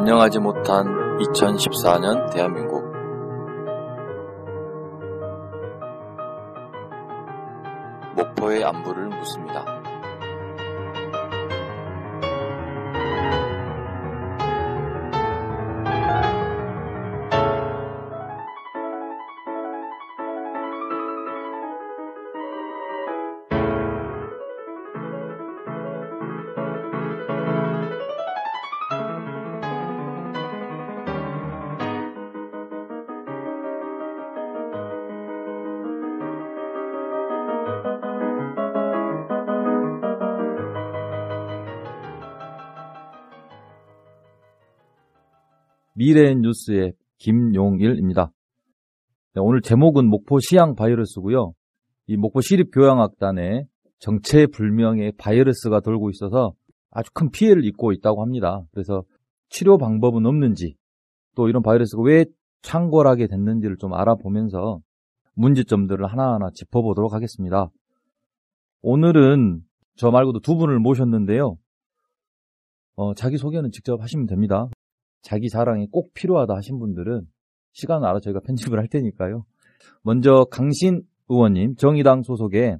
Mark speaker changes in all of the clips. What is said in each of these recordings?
Speaker 1: 안녕하지 못한 2014년 대한민국. 목포의 안부를 묻습니다.
Speaker 2: 미래엔 뉴스의 김용일입니다. 네, 오늘 제목은 목포 시향 바이러스고요. 이 목포 시립교양악단에 정체불명의 바이러스가 돌고 있어서 아주 큰 피해를 입고 있다고 합니다. 그래서 치료 방법은 없는지 또 이런 바이러스가 왜 창궐하게 됐는지를 좀 알아보면서 문제점들을 하나하나 짚어보도록 하겠습니다. 오늘은 저 말고도 두 분을 모셨는데요. 어, 자기 소개는 직접 하시면 됩니다. 자기 자랑이 꼭 필요하다 하신 분들은 시간 알아 저희가 편집을 할 테니까요. 먼저 강신 의원님, 정의당 소속의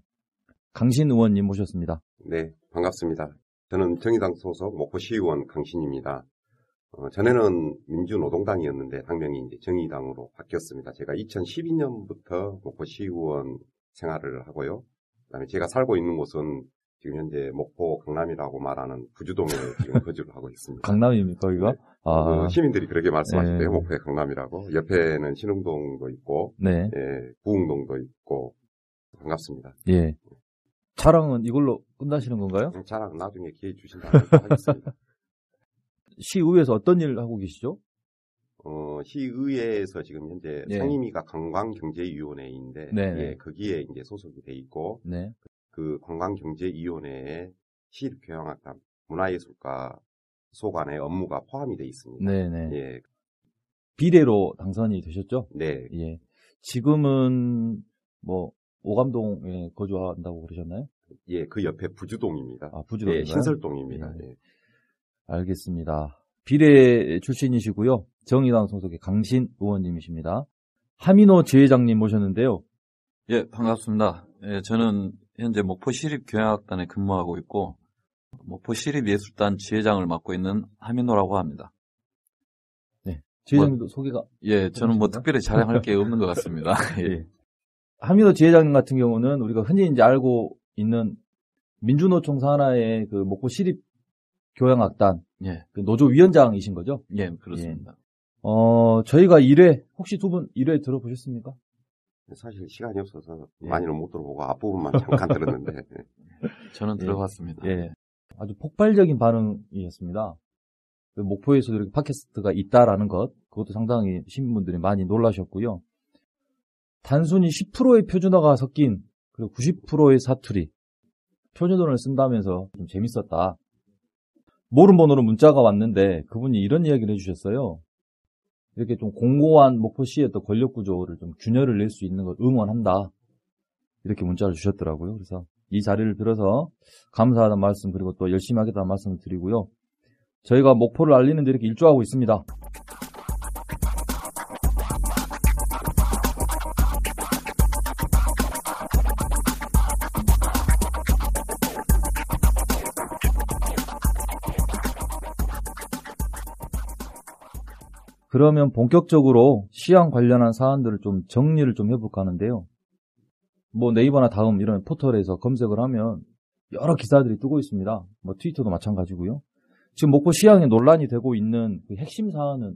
Speaker 2: 강신 의원님 모셨습니다.
Speaker 3: 네, 반갑습니다. 저는 정의당 소속 목포시의원 강신입니다. 어, 전에는 민주노동당이었는데 당명이 이제 정의당으로 바뀌었습니다. 제가 2012년부터 목포시의원 생활을 하고요. 그다음에 제가 살고 있는 곳은 지금 현재 목포 강남이라고 말하는 부주동에 지금 거주를 하고 있습니다.
Speaker 2: 강남입니까, 거기가?
Speaker 3: 네.
Speaker 2: 아,
Speaker 3: 어, 시민들이 그렇게 말씀하시대요.
Speaker 2: 네.
Speaker 3: 목포의 강남이라고. 옆에는 신흥동도 있고,
Speaker 2: 네,
Speaker 3: 예, 부흥동도 있고, 반갑습니다.
Speaker 2: 예. 자랑은 이걸로 끝나시는 건가요?
Speaker 3: 자랑 나중에 기회 주신다면 하겠습니다.
Speaker 2: 시의회에서 어떤 일 하고 계시죠?
Speaker 3: 어, 시의회에서 지금 현재
Speaker 2: 예.
Speaker 3: 상임위가 관광경제위원회인데,
Speaker 2: 네네.
Speaker 3: 예, 거기에 이제 소속이 돼 있고,
Speaker 2: 네.
Speaker 3: 그 관광경제위원회에 시립교향악단 문화예술가 소관의 업무가 포함이 돼 있습니다.
Speaker 2: 네네.
Speaker 3: 예,
Speaker 2: 비례로 당선이 되셨죠?
Speaker 3: 네,
Speaker 2: 예. 지금은 뭐 오감동에 거주한다고 그러셨나요?
Speaker 3: 예, 그 옆에 부주동입니다.
Speaker 2: 아, 부주동인가요?
Speaker 3: 예, 신설동입니다.
Speaker 2: 예.
Speaker 3: 예.
Speaker 2: 알겠습니다. 비례 출신이시고요. 정의당 소속의 강신 의원님이십니다. 하민호 지회장님 모셨는데요.
Speaker 1: 예, 반갑습니다. 예, 저는 현재 목포시립교향악단에 근무하고 있고, 목포시립예술단 지회장을 맡고 있는 하민호라고 합니다.
Speaker 2: 지회장님도 소개가
Speaker 1: 예, 저는 뭐? 특별히 자랑할 게 없는 것 같습니다. 예.
Speaker 2: 하민호 지회장님 같은 경우는 우리가 흔히 이제 알고 있는 민주노총 산하의 그 목포 시립 교향악단
Speaker 1: 예,
Speaker 2: 그 노조 위원장이신 거죠?
Speaker 1: 예, 그렇습니다.
Speaker 2: 어, 저희가 1회 혹시 두 분 1회 들어보셨습니까?
Speaker 3: 사실 시간이 없어서
Speaker 2: 예.
Speaker 3: 많이는 못 들어보고 앞부분만 잠깐 들었는데, 예.
Speaker 1: 저는
Speaker 2: 예.
Speaker 1: 들어봤습니다.
Speaker 2: 예. 아주 폭발적인 반응이었습니다. 그 목포에서도 이렇게 팟캐스트가 있다라는 것, 그것도 상당히 시민분들이 많이 놀라셨고요. 단순히 10%의 표준어가 섞인 그리고 90%의 사투리, 표준어를 쓴다면서 좀 재밌었다. 모른 번호로 문자가 왔는데 그분이 이런 이야기를 해주셨어요. 이렇게 좀 공고한 목포시의 또 권력 구조를 좀 균열을 낼 수 있는 걸 응원한다. 이렇게 문자를 주셨더라고요. 그래서 이 자리를 빌어서 감사하다는 말씀 그리고 또 열심히 하겠다는 말씀을 드리고요. 저희가 목포를 알리는데 이렇게 일조하고 있습니다. 그러면 본격적으로 시향 관련한 사안들을 좀 정리를 좀 해볼까 하는데요. 뭐 네이버나 다음 이런 포털에서 검색을 하면 여러 기사들이 뜨고 있습니다. 뭐 트위터도 마찬가지고요. 지금 목포 시향에 논란이 되고 있는 그 핵심 사안은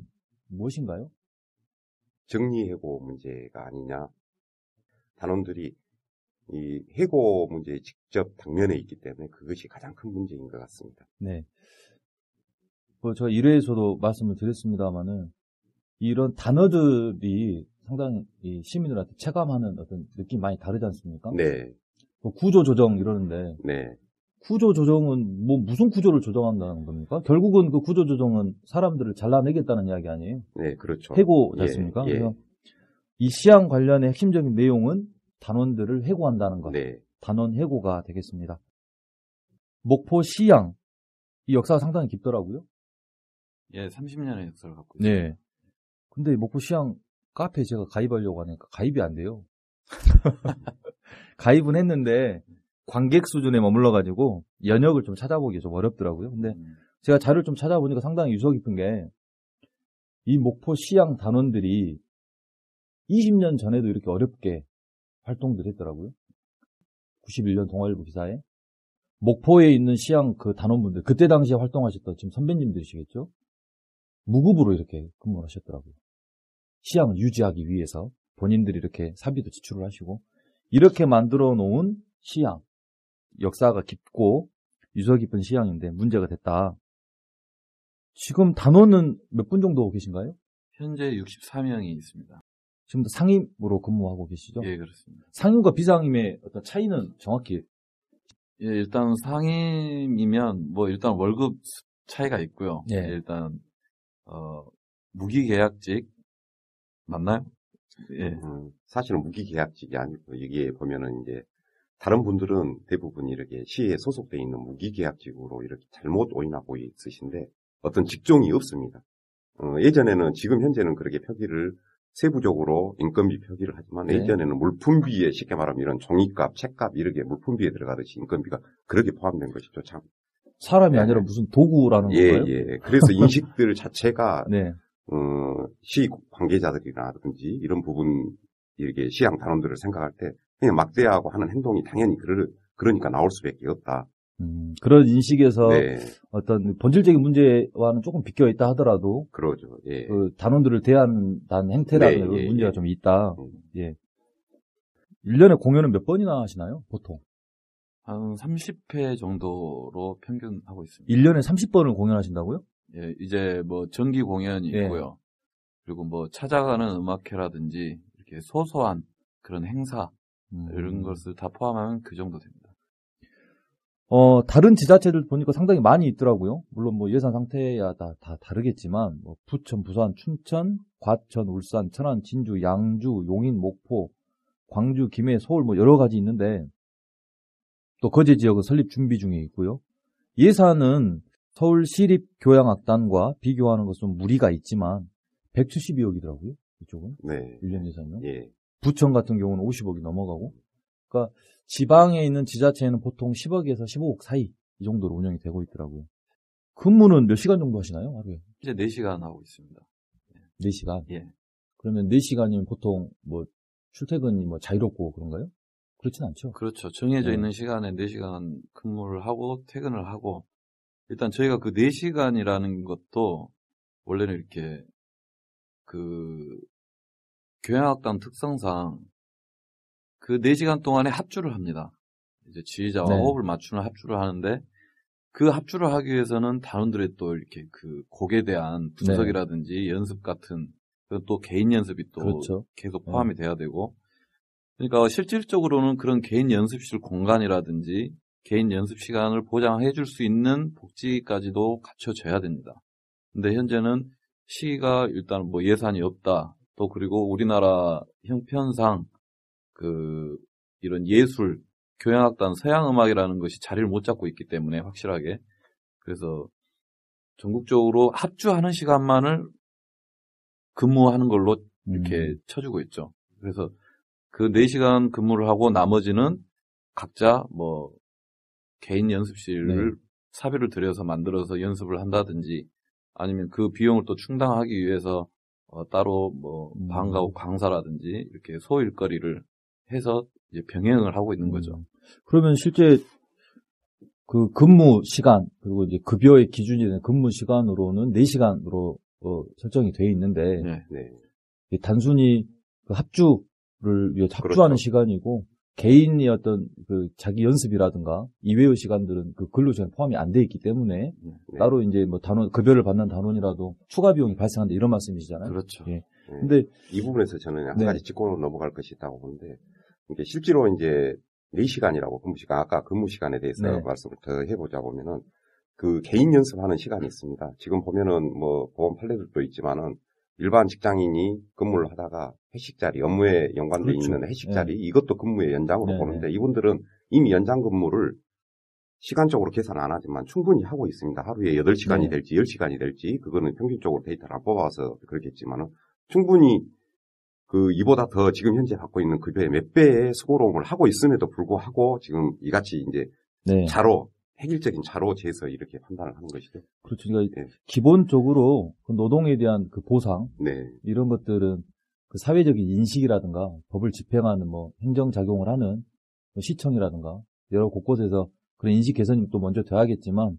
Speaker 2: 무엇인가요?
Speaker 3: 정리 해고 문제가 아니냐. 단원들이 이 해고 문제에 직접 당면에 있기 때문에 그것이 가장 큰 문제인 것 같습니다.
Speaker 2: 네. 뭐, 저 1회에서도 말씀을 드렸습니다만은, 이런 단어들이 상당히 이 시민들한테 체감하는 어떤 느낌이 많이 다르지 않습니까?
Speaker 3: 네,
Speaker 2: 뭐 구조 조정 이러는데,
Speaker 3: 네,
Speaker 2: 구조 조정은 뭐 무슨 구조를 조정한다는 겁니까? 결국은 그 구조 조정은 사람들을 잘라내겠다는 이야기 아니에요?
Speaker 3: 네, 그렇죠.
Speaker 2: 해고지
Speaker 3: 예,
Speaker 2: 않습니까?
Speaker 3: 예.
Speaker 2: 그래서 이 시향 관련의 핵심적인 내용은 단원들을 해고한다는 것.
Speaker 3: 네,
Speaker 2: 단원 해고가 되겠습니다. 목포 시향. 이 역사가 상당히 깊더라고요.
Speaker 1: 예, 30년의 역사를 갖고 있습니다.
Speaker 2: 네. 근데 목포 시향 카페에 제가 가입하려고 하니까 가입이 안 돼요. 가입은 했는데 관객 수준에 머물러 가지고 연역을 좀 찾아보기 좀 어렵더라고요. 근데
Speaker 1: 음,
Speaker 2: 제가 자료를 좀 찾아보니까 상당히 유서 깊은 게 이 목포 시향 단원들이 20년 전에도 이렇게 어렵게 활동들 했더라고요. 91년 동아일보 기사에 목포에 있는 시향 그 단원분들 그때 당시에 활동하셨던 지금 선배님들이시겠죠? 무급으로 이렇게 근무를 하셨더라고요. 시향을 유지하기 위해서 본인들이 이렇게 사비도 지출을 하시고 이렇게 만들어 놓은 시향 역사가 깊고 유서 깊은 시향인데 문제가 됐다. 지금 단원은 몇 분 정도 계신가요?
Speaker 1: 현재 64명이 있습니다.
Speaker 2: 지금도 상임으로 근무하고 계시죠?
Speaker 1: 예, 그렇습니다.
Speaker 2: 상임과 비상임의 어떤 차이는 정확히
Speaker 1: 예, 일단 상임이면 뭐 일단 월급 차이가 있고요.
Speaker 2: 예.
Speaker 1: 일단 어, 무기계약직 맞나요? 예.
Speaker 3: 음, 사실은 무기계약직이 아니고 여기에 보면은 이제 다른 분들은 대부분 이렇게 시에 소속돼 있는 무기계약직으로 이렇게 잘못 오인하고 있으신데 어떤 직종이 없습니다. 어, 예전에는 지금 현재는 그렇게 표기를 세부적으로 인건비 표기를 하지만
Speaker 2: 네.
Speaker 3: 예전에는 물품비에 쉽게 말하면 이런 종이값, 책값 이렇게 물품비에 들어가듯이 인건비가 그렇게 포함된 것이죠. 참.
Speaker 2: 사람이
Speaker 3: 네.
Speaker 2: 아니라 무슨 도구라는
Speaker 3: 예,
Speaker 2: 건가요?
Speaker 3: 예. 그래서 인식들 자체가
Speaker 2: 네.
Speaker 3: 어, 시 관계자들이라든지 이런 부분 이렇게 시향 단원들을 생각할 때 그냥 막대하고 하는 행동이 당연히 그러, 그러니까 나올 수밖에 없다.
Speaker 2: 음, 그런 인식에서
Speaker 3: 네,
Speaker 2: 어떤 본질적인 문제와는 조금 비껴 있다 하더라도
Speaker 3: 그러죠. 예.
Speaker 2: 그 단원들을 대한다는 행태라는
Speaker 3: 네, 예,
Speaker 2: 문제가
Speaker 3: 예.
Speaker 2: 좀 있다.
Speaker 3: 음.
Speaker 2: 예. 1년에 공연은 몇 번이나 하시나요? 보통.
Speaker 1: 한 30회 정도로 평균 하고 있습니다.
Speaker 2: 1년에 30번을 공연하신다고요?
Speaker 1: 예, 이제 뭐 정기 공연이
Speaker 2: 예.
Speaker 1: 있고요. 그리고 뭐 찾아가는 음악회라든지 이렇게 소소한 그런 행사
Speaker 2: 음.
Speaker 1: 이런 것을 다 포함하면 그 정도 됩니다.
Speaker 2: 어, 다른 지자체들 보니까 상당히 많이 있더라고요. 물론 뭐 예산 상태야 다, 다 다르겠지만, 뭐 부천, 부산, 춘천, 과천, 울산, 천안, 진주, 양주, 용인, 목포, 광주, 김해, 서울 뭐 여러 가지 있는데, 또 거제 지역은 설립 준비 중에 있고요. 예산은 서울 시립 교향악단과 비교하는 것은 무리가 있지만, 172억이더라고요. 이쪽은.
Speaker 3: 네.
Speaker 2: 1년 예산이요.
Speaker 3: 예.
Speaker 2: 부천 같은 경우는 50억이 넘어가고, 그러니까 지방에 있는 지자체는 보통 10억에서 15억 사이 이 정도로 운영이 되고 있더라고요. 근무는 몇 시간 정도 하시나요? 하루에?
Speaker 1: 이제 4시간 하고 있습니다.
Speaker 2: 4시간?
Speaker 1: 예.
Speaker 2: 그러면 4시간이면 보통 뭐 출퇴근이 뭐 자유롭고 그런가요? 그렇진 않죠.
Speaker 1: 그렇죠. 정해져
Speaker 2: 네.
Speaker 1: 있는 시간에 4시간 근무를 하고 퇴근을 하고 일단 저희가 그 4시간이라는 것도 원래는 이렇게 그 교향악단 특성상 그 4시간 동안에 합주를 합니다. 이제 지휘자와
Speaker 2: 네.
Speaker 1: 호흡을 맞추는 합주를 하는데 그 합주를 하기 위해서는 단원들의 또 이렇게 그 곡에 대한 분석이라든지 연습 같은 그또 개인 연습이 또
Speaker 2: 네. 그렇죠.
Speaker 1: 계속 포함이 돼야 되고 그러니까 실질적으로는 그런 개인 연습실 공간이라든지 개인 연습 시간을 보장해 줄 수 있는 복지까지도 갖춰져야 됩니다. 근데 현재는 시가 일단 뭐 예산이 없다. 또 그리고 우리나라 형편상 그 이런 예술, 교향악단, 서양 음악이라는 것이 자리를 못 잡고 있기 때문에 확실하게 그래서 전국적으로 합주하는 시간만을 근무하는 걸로 이렇게
Speaker 2: 음.
Speaker 1: 쳐주고 있죠. 그래서 그 4시간 근무를 하고 나머지는 각자 뭐 개인 연습실을
Speaker 2: 네.
Speaker 1: 사비를 들여서 만들어서 연습을 한다든지 아니면 그 비용을 또 충당하기 위해서 어, 따로 뭐
Speaker 2: 음.
Speaker 1: 방과 후 강사라든지 이렇게 소일거리를 해서 이제 병행을 하고 있는 거죠.
Speaker 2: 음. 그러면 실제 그 근무 시간 그리고 이제 급여의 기준이 되는 근무 시간으로는 4시간으로 어, 설정이 돼 있는데
Speaker 1: 네.
Speaker 3: 네.
Speaker 2: 이 단순히 그 합주를 위해 합주하는
Speaker 3: 그렇죠.
Speaker 2: 시간이고 개인이 어떤 그 자기 연습이라든가 이외의 시간들은 그 근로 시간 포함이 안 돼 있기 때문에
Speaker 3: 네.
Speaker 2: 따로 이제 뭐 단원 급여를 받는 단원이라도 추가 비용이 발생한다 이런 말씀이시잖아요.
Speaker 1: 그렇죠.
Speaker 2: 예.
Speaker 3: 네.
Speaker 2: 근데
Speaker 3: 이 부분에서 저는 한
Speaker 2: 네.
Speaker 3: 가지 짚고 넘어갈 것이 있다고 보는데, 이게 실제로 이제 4시간이라고 근무 시간, 아까 근무 시간에 대해서
Speaker 2: 네.
Speaker 3: 말씀을 더 해보자 보면은, 그 개인 연습하는 시간이 있습니다. 지금 보면은 뭐 보험 판례들도 있지만은, 일반 직장인이 근무를 하다가 회식 자리, 업무에 연관돼
Speaker 2: 그렇죠.
Speaker 3: 있는 회식 자리, 이것도 근무의 연장으로
Speaker 2: 네,
Speaker 3: 보는데, 이분들은 이미 연장 근무를 시간적으로 계산 안 하지만 충분히 하고 있습니다. 하루에 8시간이
Speaker 2: 네.
Speaker 3: 될지 10시간이 될지 그거는 평균적으로 데이터를 안 뽑아서 그렇겠지만은 충분히 그 이보다 더 지금 현재 받고 있는 급여의 몇 배의 수고로움을 하고 있음에도 불구하고 지금 이같이 이제
Speaker 2: 네.
Speaker 3: 자로 획일적인 자로 재서 이렇게 판단을 하는 것이죠.
Speaker 2: 그렇죠. 그러니까
Speaker 3: 예.
Speaker 2: 기본적으로 그 노동에 대한 그 보상
Speaker 3: 네,
Speaker 2: 이런 것들은 그 사회적인 인식이라든가 법을 집행하는 뭐 행정 작용을 하는 뭐 시청이라든가 여러 곳곳에서 그런 인식 개선이 또 먼저 돼야겠지만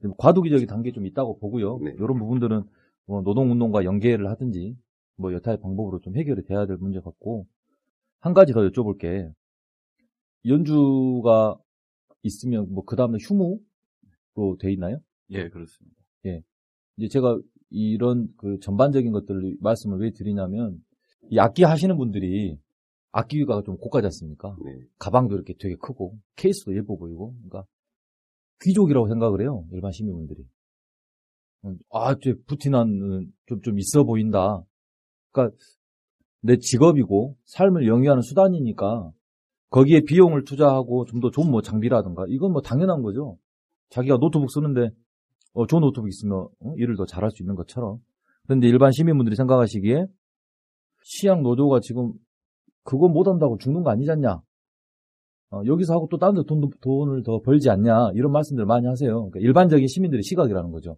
Speaker 2: 좀 과도기적인 단계 좀 있다고 보고요.
Speaker 3: 네.
Speaker 2: 이런 부분들은 뭐 노동운동과 연계를 하든지 뭐 여타의 방법으로 좀 해결이 돼야 될 문제 같고 한 가지 더 여쭤볼게. 연주가 있으면 뭐 그 다음에 휴무로 돼 있나요?
Speaker 1: 예, 그렇습니다.
Speaker 2: 이제 제가 이런 그 전반적인 것들을 말씀을 왜 드리냐면 이 악기 하시는 분들이 악기가 좀 고가지 않습니까?
Speaker 3: 네,
Speaker 2: 가방도 이렇게 되게 크고 케이스도 예뻐 보이고 그러니까 귀족이라고 생각을 해요 일반 시민분들이 음, 아, 저 부티나는 좀, 좀 있어 보인다. 그러니까 내 직업이고 삶을 영위하는 수단이니까 거기에 비용을 투자하고 좀 더 좋은 뭐 장비라든가 이건 뭐 당연한 거죠. 자기가 노트북 쓰는데 어, 좋은 노트북 있으면 어, 일을 더 잘할 수 있는 것처럼. 그런데 일반 시민분들이 생각하시기에 시향 노조가 지금 그거 못한다고 죽는 거 아니잖냐. 어, 여기서 하고 또 다른 데 돈, 돈을 더 벌지 않냐. 이런 말씀들 많이 하세요. 그러니까 일반적인 시민들의 시각이라는 거죠.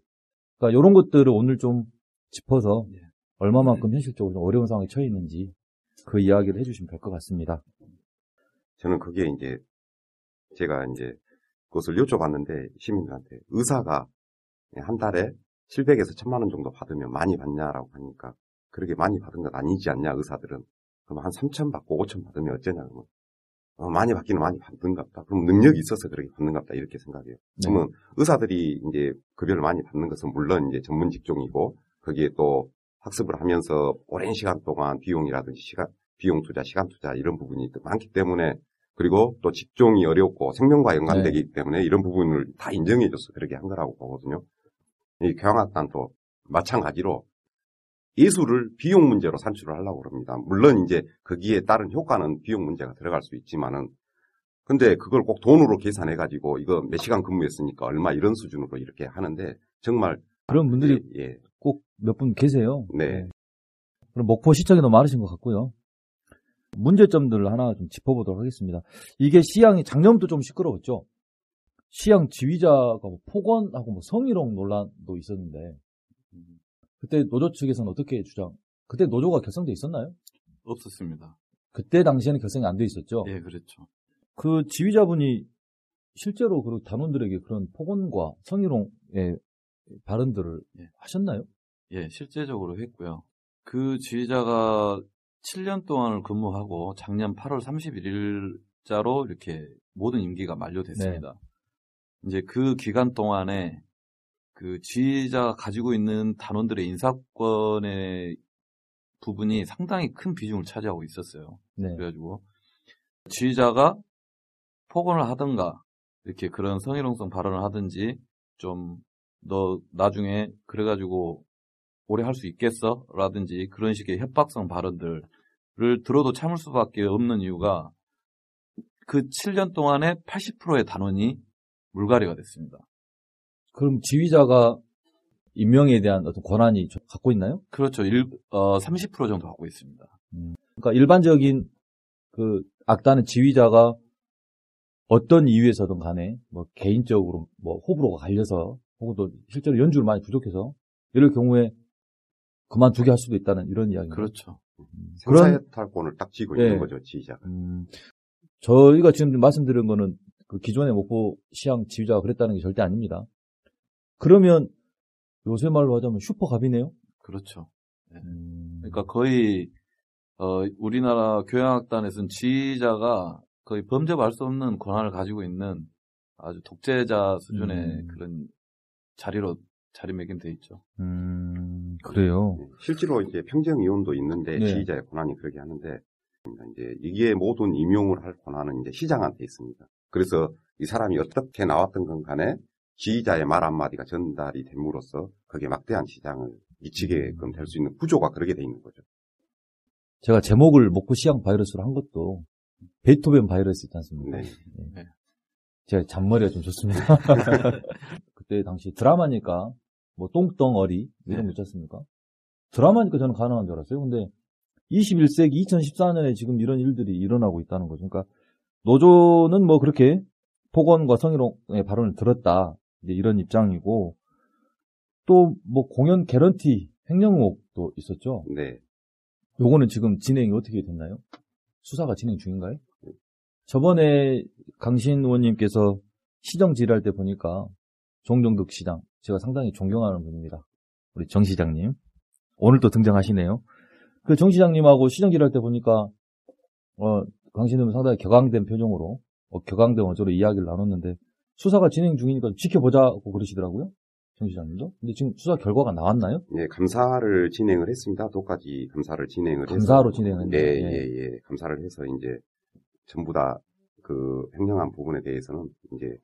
Speaker 2: 그러니까 이런 것들을 오늘 좀 짚어서 얼마만큼 현실적으로 좀 어려운 상황에 처해 있는지 그 이야기를 해주시면 될 것 같습니다.
Speaker 3: 저는 그게 이제 제가 이제 그것을 여쭤봤는데 시민들한테 의사가 한 달에 700에서 1000만 원 정도 받으면 많이 받냐라고 하니까 그렇게 많이 받은 건 아니지 않냐 의사들은. 그럼 한3000 받고 5000 받으면 어쩌냐 그러면. 어, 많이 받기는 많이 받는갑다. 그럼 능력이 있어서 그렇게 받는갑다 이렇게 생각해요.
Speaker 2: 네.
Speaker 3: 그러면 의사들이 이제 급여를 많이 받는 것은 물론 이제 전문 직종이고 거기에 또 학습을 하면서 오랜 시간 동안 비용이라든지 시간 비용 투자, 시간 투자 이런 부분이 또 많기 때문에 그리고 또 직종이 어렵고 생명과 연관되기 때문에 이런 부분을 다 인정해줘서 그렇게 한 거라고 보거든요. 이 교향악단도 마찬가지로 예술을 비용 문제로 산출을 하려고 그럽니다. 물론 이제 거기에 따른 효과는 비용 문제가 들어갈 수 있지만은 근데 그걸 꼭 돈으로 계산해 가지고 이거 몇 시간 근무했으니까 얼마 이런 수준으로 이렇게 하는데 정말
Speaker 2: 그런 분들이
Speaker 3: 예,
Speaker 2: 꼭몇 분 계세요.
Speaker 3: 네.
Speaker 2: 그럼 목포 시청이 너무 많으신 것 같고요. 문제점들을 하나 좀 짚어보도록 하겠습니다. 이게 시향이 작년부터 좀 시끄러웠죠. 시향 지휘자가 뭐 폭언하고 뭐 성희롱 논란도 있었는데 그때 노조 측에서는 어떻게 주장? 그때 노조가 결성돼 있었나요?
Speaker 1: 없었습니다.
Speaker 2: 그때 당시에는 결성이 안 돼 있었죠.
Speaker 1: 예, 그렇죠.
Speaker 2: 그 지휘자분이 실제로 그 단원들에게 그런 폭언과 성희롱의 발언들을
Speaker 1: 예.
Speaker 2: 하셨나요?
Speaker 1: 예, 실제적으로 했고요. 그 지휘자가 7년 동안을 근무하고 작년 8월 31일자로 이렇게 모든 임기가 만료됐습니다. 이제 그 기간 동안에 그 지휘자가 가지고 있는 단원들의 인사권의 부분이 상당히 큰 비중을 차지하고 있었어요.
Speaker 2: 네.
Speaker 1: 그래가지고 지휘자가 폭언을 하든가 이렇게 그런 성희롱성 발언을 하든지 좀 너 나중에 그래가지고 오래 할 수 있겠어? 라든지 그런 식의 협박성 발언들을 들어도 참을 수밖에 없는 이유가 그 7년 동안에 80%의 단원이 물갈이가 됐습니다.
Speaker 2: 그럼 지휘자가 임명에 대한 어떤 권한이 좀 갖고 있나요?
Speaker 1: 그렇죠. 일, 어, 30% 정도 갖고 있습니다.
Speaker 2: 그러니까 일반적인 그 악단의 지휘자가 어떤 이유에서든 간에 뭐 개인적으로 뭐 호불호가 갈려서 혹은 또 실제로 연주를 많이 부족해서 이럴 경우에 그만두게 할 수도 있다는 이런 이야기입니다.
Speaker 1: 그렇죠.
Speaker 2: 그런
Speaker 3: 생사탈권을 딱 쥐고
Speaker 2: 예.
Speaker 3: 있는 거죠 지휘자가.
Speaker 2: 음, 저희가 지금 말씀드린 거는 그 기존의 목포 시향 지휘자가 그랬다는 게 절대 아닙니다. 그러면 요새 말로 하자면 슈퍼갑이네요.
Speaker 1: 그렇죠.
Speaker 2: 음,
Speaker 1: 그러니까 거의 어, 우리나라 교양학단에서는 지휘자가 거의 범접할 수 없는 권한을 가지고 있는 아주 독재자 수준의
Speaker 2: 음.
Speaker 1: 그런 자리로 자리매김돼 있죠.
Speaker 2: 음, 그래요.
Speaker 3: 네, 실제로 이제 평정위원도 있는데
Speaker 2: 네.
Speaker 3: 지휘자의 권한이 그렇게 하는데 이제 이게 모든 임용을 할 권한은 이제 시장한테 있습니다. 그래서 이 사람이 어떻게 나왔던 건 간에 지휘자의 말 한마디가 전달이 됨으로써 그게 막대한 시장을 미치게끔 될 수 있는 구조가 그렇게 돼 있는 거죠.
Speaker 2: 제가 제목을 목포 시향 바이러스로 한 것도 베토벤 바이러스 있지 않습니까?
Speaker 3: 네.
Speaker 1: 네.
Speaker 2: 제가 잔머리가 좀 좋습니다. 그때 당시 드라마니까 뭐 똥덩어리 이런 거 있지 않습니까? 드라마니까 저는 가능한 줄 알았어요. 근데 21세기 2014년에 지금 이런 일들이 일어나고 있다는 거죠. 그러니까 노조는 뭐 그렇게 폭언과 성희롱의 발언을 들었다. 이제 이런 입장이고 또 뭐 공연 개런티 횡령 의혹도 있었죠.
Speaker 3: 네.
Speaker 2: 요거는 지금 진행이 어떻게 됐나요? 수사가 진행 중인가요? 저번에 강신 의원님께서 시정 질의할 때 보니까 종정득 시장, 제가 상당히 존경하는 분입니다. 우리 정 시장님. 오늘 또 등장하시네요. 그 정 시장님하고 시정 질의할 때 보니까, 어, 강신 의원 상당히 격앙된 표정으로, 어, 격앙된 어조로 이야기를 나눴는데, 수사가 진행 중이니까 지켜보자고 그러시더라고요. 정 시장님도. 근데 지금 수사 결과가 나왔나요?
Speaker 3: 예, 감사를 진행을 했습니다. 도까지 감사를 진행을
Speaker 2: 감사로 진행했는데,
Speaker 3: 네,
Speaker 2: 예.
Speaker 3: 예, 예. 감사를 해서 이제 전부 다 그 횡령한 부분에 대해서는 이제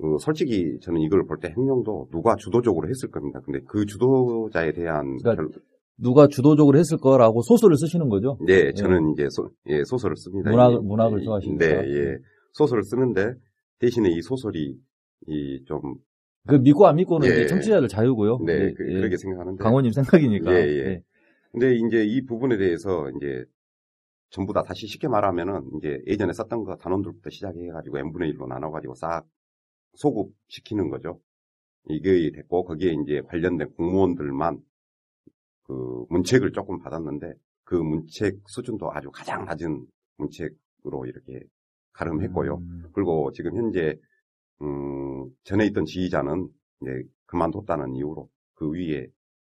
Speaker 3: 그 솔직히 저는 이걸 볼때 횡령도 누가 주도적으로 했을 겁니다. 근데 그 주도자에 대한
Speaker 2: 그러니까
Speaker 3: 결-
Speaker 2: 누가 주도적으로 했을 거라고 소설을 쓰시는 거죠?
Speaker 3: 네, 저는 이제 소, 예, 소설을 씁니다.
Speaker 2: 문학-
Speaker 3: 이-
Speaker 2: 문학을
Speaker 3: 이-
Speaker 2: 좋아하시니까.
Speaker 3: 네, 예. 소설을 쓰는데 대신에 이 소설이 이 좀
Speaker 2: 그 믿고 안 믿고는
Speaker 3: 예.
Speaker 2: 청취자들 자유고요.
Speaker 3: 네,
Speaker 2: 예,
Speaker 3: 그,
Speaker 2: 예.
Speaker 3: 렇게 생각하는데
Speaker 2: 강호님 생각이니까.
Speaker 3: 예, 예. 근데 이제 이 부분에 대해서 이제 전부 다 다시 쉽게 말하면은 이제 예전에 썼던 거 단원들부터 시작해가지고 n분의 1로 나눠가지고 싹 소급시키는 거죠. 이게 됐고 거기에 이제 관련된 공무원들만 그 문책을 조금 받았는데 그 문책 수준도 아주 가장 낮은 문책으로 이렇게 가름했고요.
Speaker 2: 음,
Speaker 3: 그리고 지금 현재 음, 전에 있던 지휘자는 이제 그만뒀다는 이유로 그 위에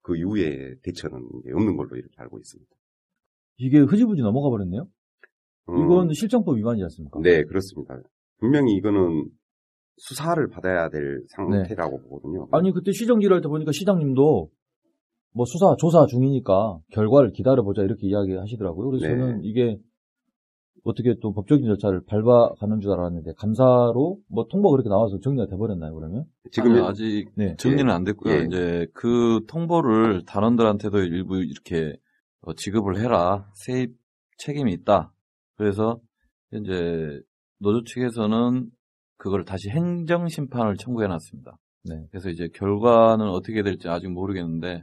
Speaker 3: 그 이후에 대처는 없는 걸로 이렇게 알고 있습니다.
Speaker 2: 이게 흐지부지 넘어가 버렸네요.
Speaker 3: 음,
Speaker 2: 이건 실정법 위반이지 않습니까?
Speaker 3: 네 그렇습니다. 분명히 이거는 수사를 받아야 될 상태라고 보거든요.
Speaker 2: 아니 그때 시정 질의할 때 보니까 시장님도 뭐 수사 조사 중이니까 결과를 기다려보자 이렇게 이야기하시더라고요. 그래서
Speaker 3: 네.
Speaker 2: 저는 이게 어떻게 또 법적인 절차를 밟아가는 줄 알았는데 감사로 뭐 통보가 그렇게 나와서 정리가 돼버렸나요 그러면?
Speaker 3: 지금
Speaker 1: 아직
Speaker 2: 네.
Speaker 1: 정리는 안 됐고요.
Speaker 3: 예.
Speaker 1: 이제 그 통보를 단원들한테도 일부 이렇게 어, 지급을 해라. 세입 책임이 있다. 그래서 현재 노조 측에서는 그걸 다시 행정 심판을 청구해 놨습니다.
Speaker 2: 네.
Speaker 1: 그래서 이제 결과는 어떻게 될지 아직 모르겠는데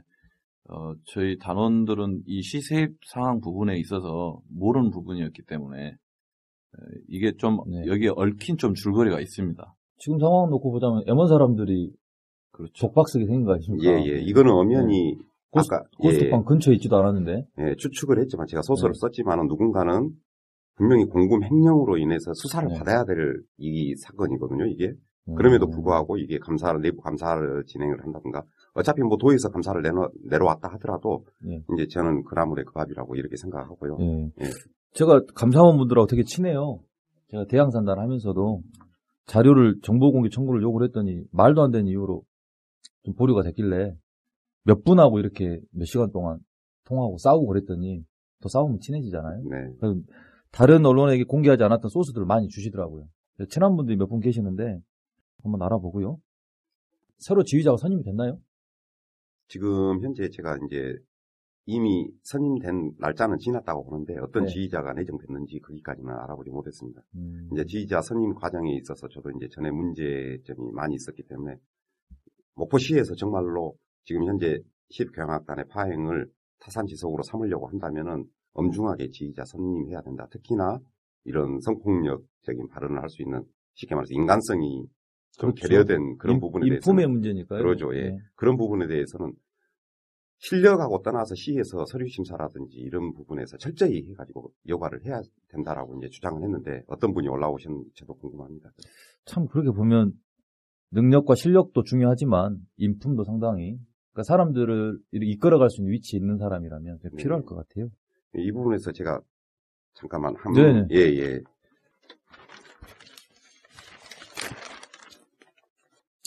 Speaker 1: 어, 저희 단원들은 이 시세입 상황 부분에 있어서 모르는 부분이었기 때문에 에, 이게 좀
Speaker 2: 네.
Speaker 1: 여기에 얽힌 좀 줄거리가 있습니다.
Speaker 2: 지금 상황 놓고 보자면 M1 사람들이
Speaker 1: 그렇죠.
Speaker 2: 족박쓰게 생긴 거 아닙니까?
Speaker 3: 예, 예. 이거는 엄연히
Speaker 2: 고스,
Speaker 3: 아까
Speaker 2: 고스톱방 근처에 있지도 않았는데
Speaker 3: 예, 추측을 했지만 제가 소설을
Speaker 2: 네.
Speaker 3: 썼지만은 누군가는 분명히 공금 횡령으로 인해서 수사를
Speaker 2: 네.
Speaker 3: 받아야 될 이 사건이거든요. 이게 그럼에도
Speaker 2: 음.
Speaker 3: 불구하고 이게 감사를 내부 감사를 진행을 한다든가 어차피 뭐 도에서 감사를 내놓, 내려왔다 하더라도
Speaker 2: 예.
Speaker 3: 이제 저는 그 나물의 그 밥이라고 이렇게 생각하고요.
Speaker 2: 예.
Speaker 3: 예.
Speaker 2: 제가 감사원 분들하고 되게 친해요. 제가 대양산단 하면서도 자료를 정보 공개 청구를 요구를 했더니 말도 안 되는 이유로 좀 보류가 됐길래 몇 분하고 이렇게 몇 시간 동안 통화하고 싸우고 그랬더니 또 싸우면 친해지잖아요.
Speaker 3: 네.
Speaker 2: 다른 언론에게 공개하지 않았던 소스들을 많이 주시더라고요. 친한 분들이 몇 분 계시는데 한번 알아보고요. 새로 지휘자가 선임이 됐나요?
Speaker 3: 지금 현재 제가 이제 이미 선임된 날짜는 지났다고 보는데 어떤
Speaker 2: 네.
Speaker 3: 지휘자가 내정됐는지 거기까지는 알아보지 못했습니다.
Speaker 2: 음,
Speaker 3: 이제 지휘자 선임 과정에 있어서 저도 이제 전에 문제점이 많이 있었기 때문에 목포시에서 정말로 지금 현재 시립교향악단의 파행을 타산지석으로 삼으려고 한다면은 엄중하게 지휘자 선임해야 된다. 특히나 이런 성폭력적인 발언을 할 수 있는 쉽게 말해서 인간성이 좀
Speaker 2: 그렇죠.
Speaker 3: 결여된 그런
Speaker 2: 인-
Speaker 3: 부분에
Speaker 2: 인품의
Speaker 3: 대해서는
Speaker 2: 문제니까요.
Speaker 3: 그러죠. 예.
Speaker 2: 네.
Speaker 3: 그런 부분에 대해서는 실력하고 떠나서 시에서 서류 심사라든지 이런 부분에서 철저히 해가지고 여과를 해야 된다라고 이제 주장을 했는데 어떤 분이 올라오셨는지 저도 궁금합니다.
Speaker 2: 참 그렇게 보면 능력과 실력도 중요하지만 인품도 상당히 그러니까 사람들을 이끌어갈 수 있는 위치에 있는 사람이라면 되게
Speaker 3: 네.
Speaker 2: 필요할 것 같아요.
Speaker 3: 이 부분에서 제가 잠깐만 한
Speaker 2: 네네.
Speaker 3: 번, 예, 예.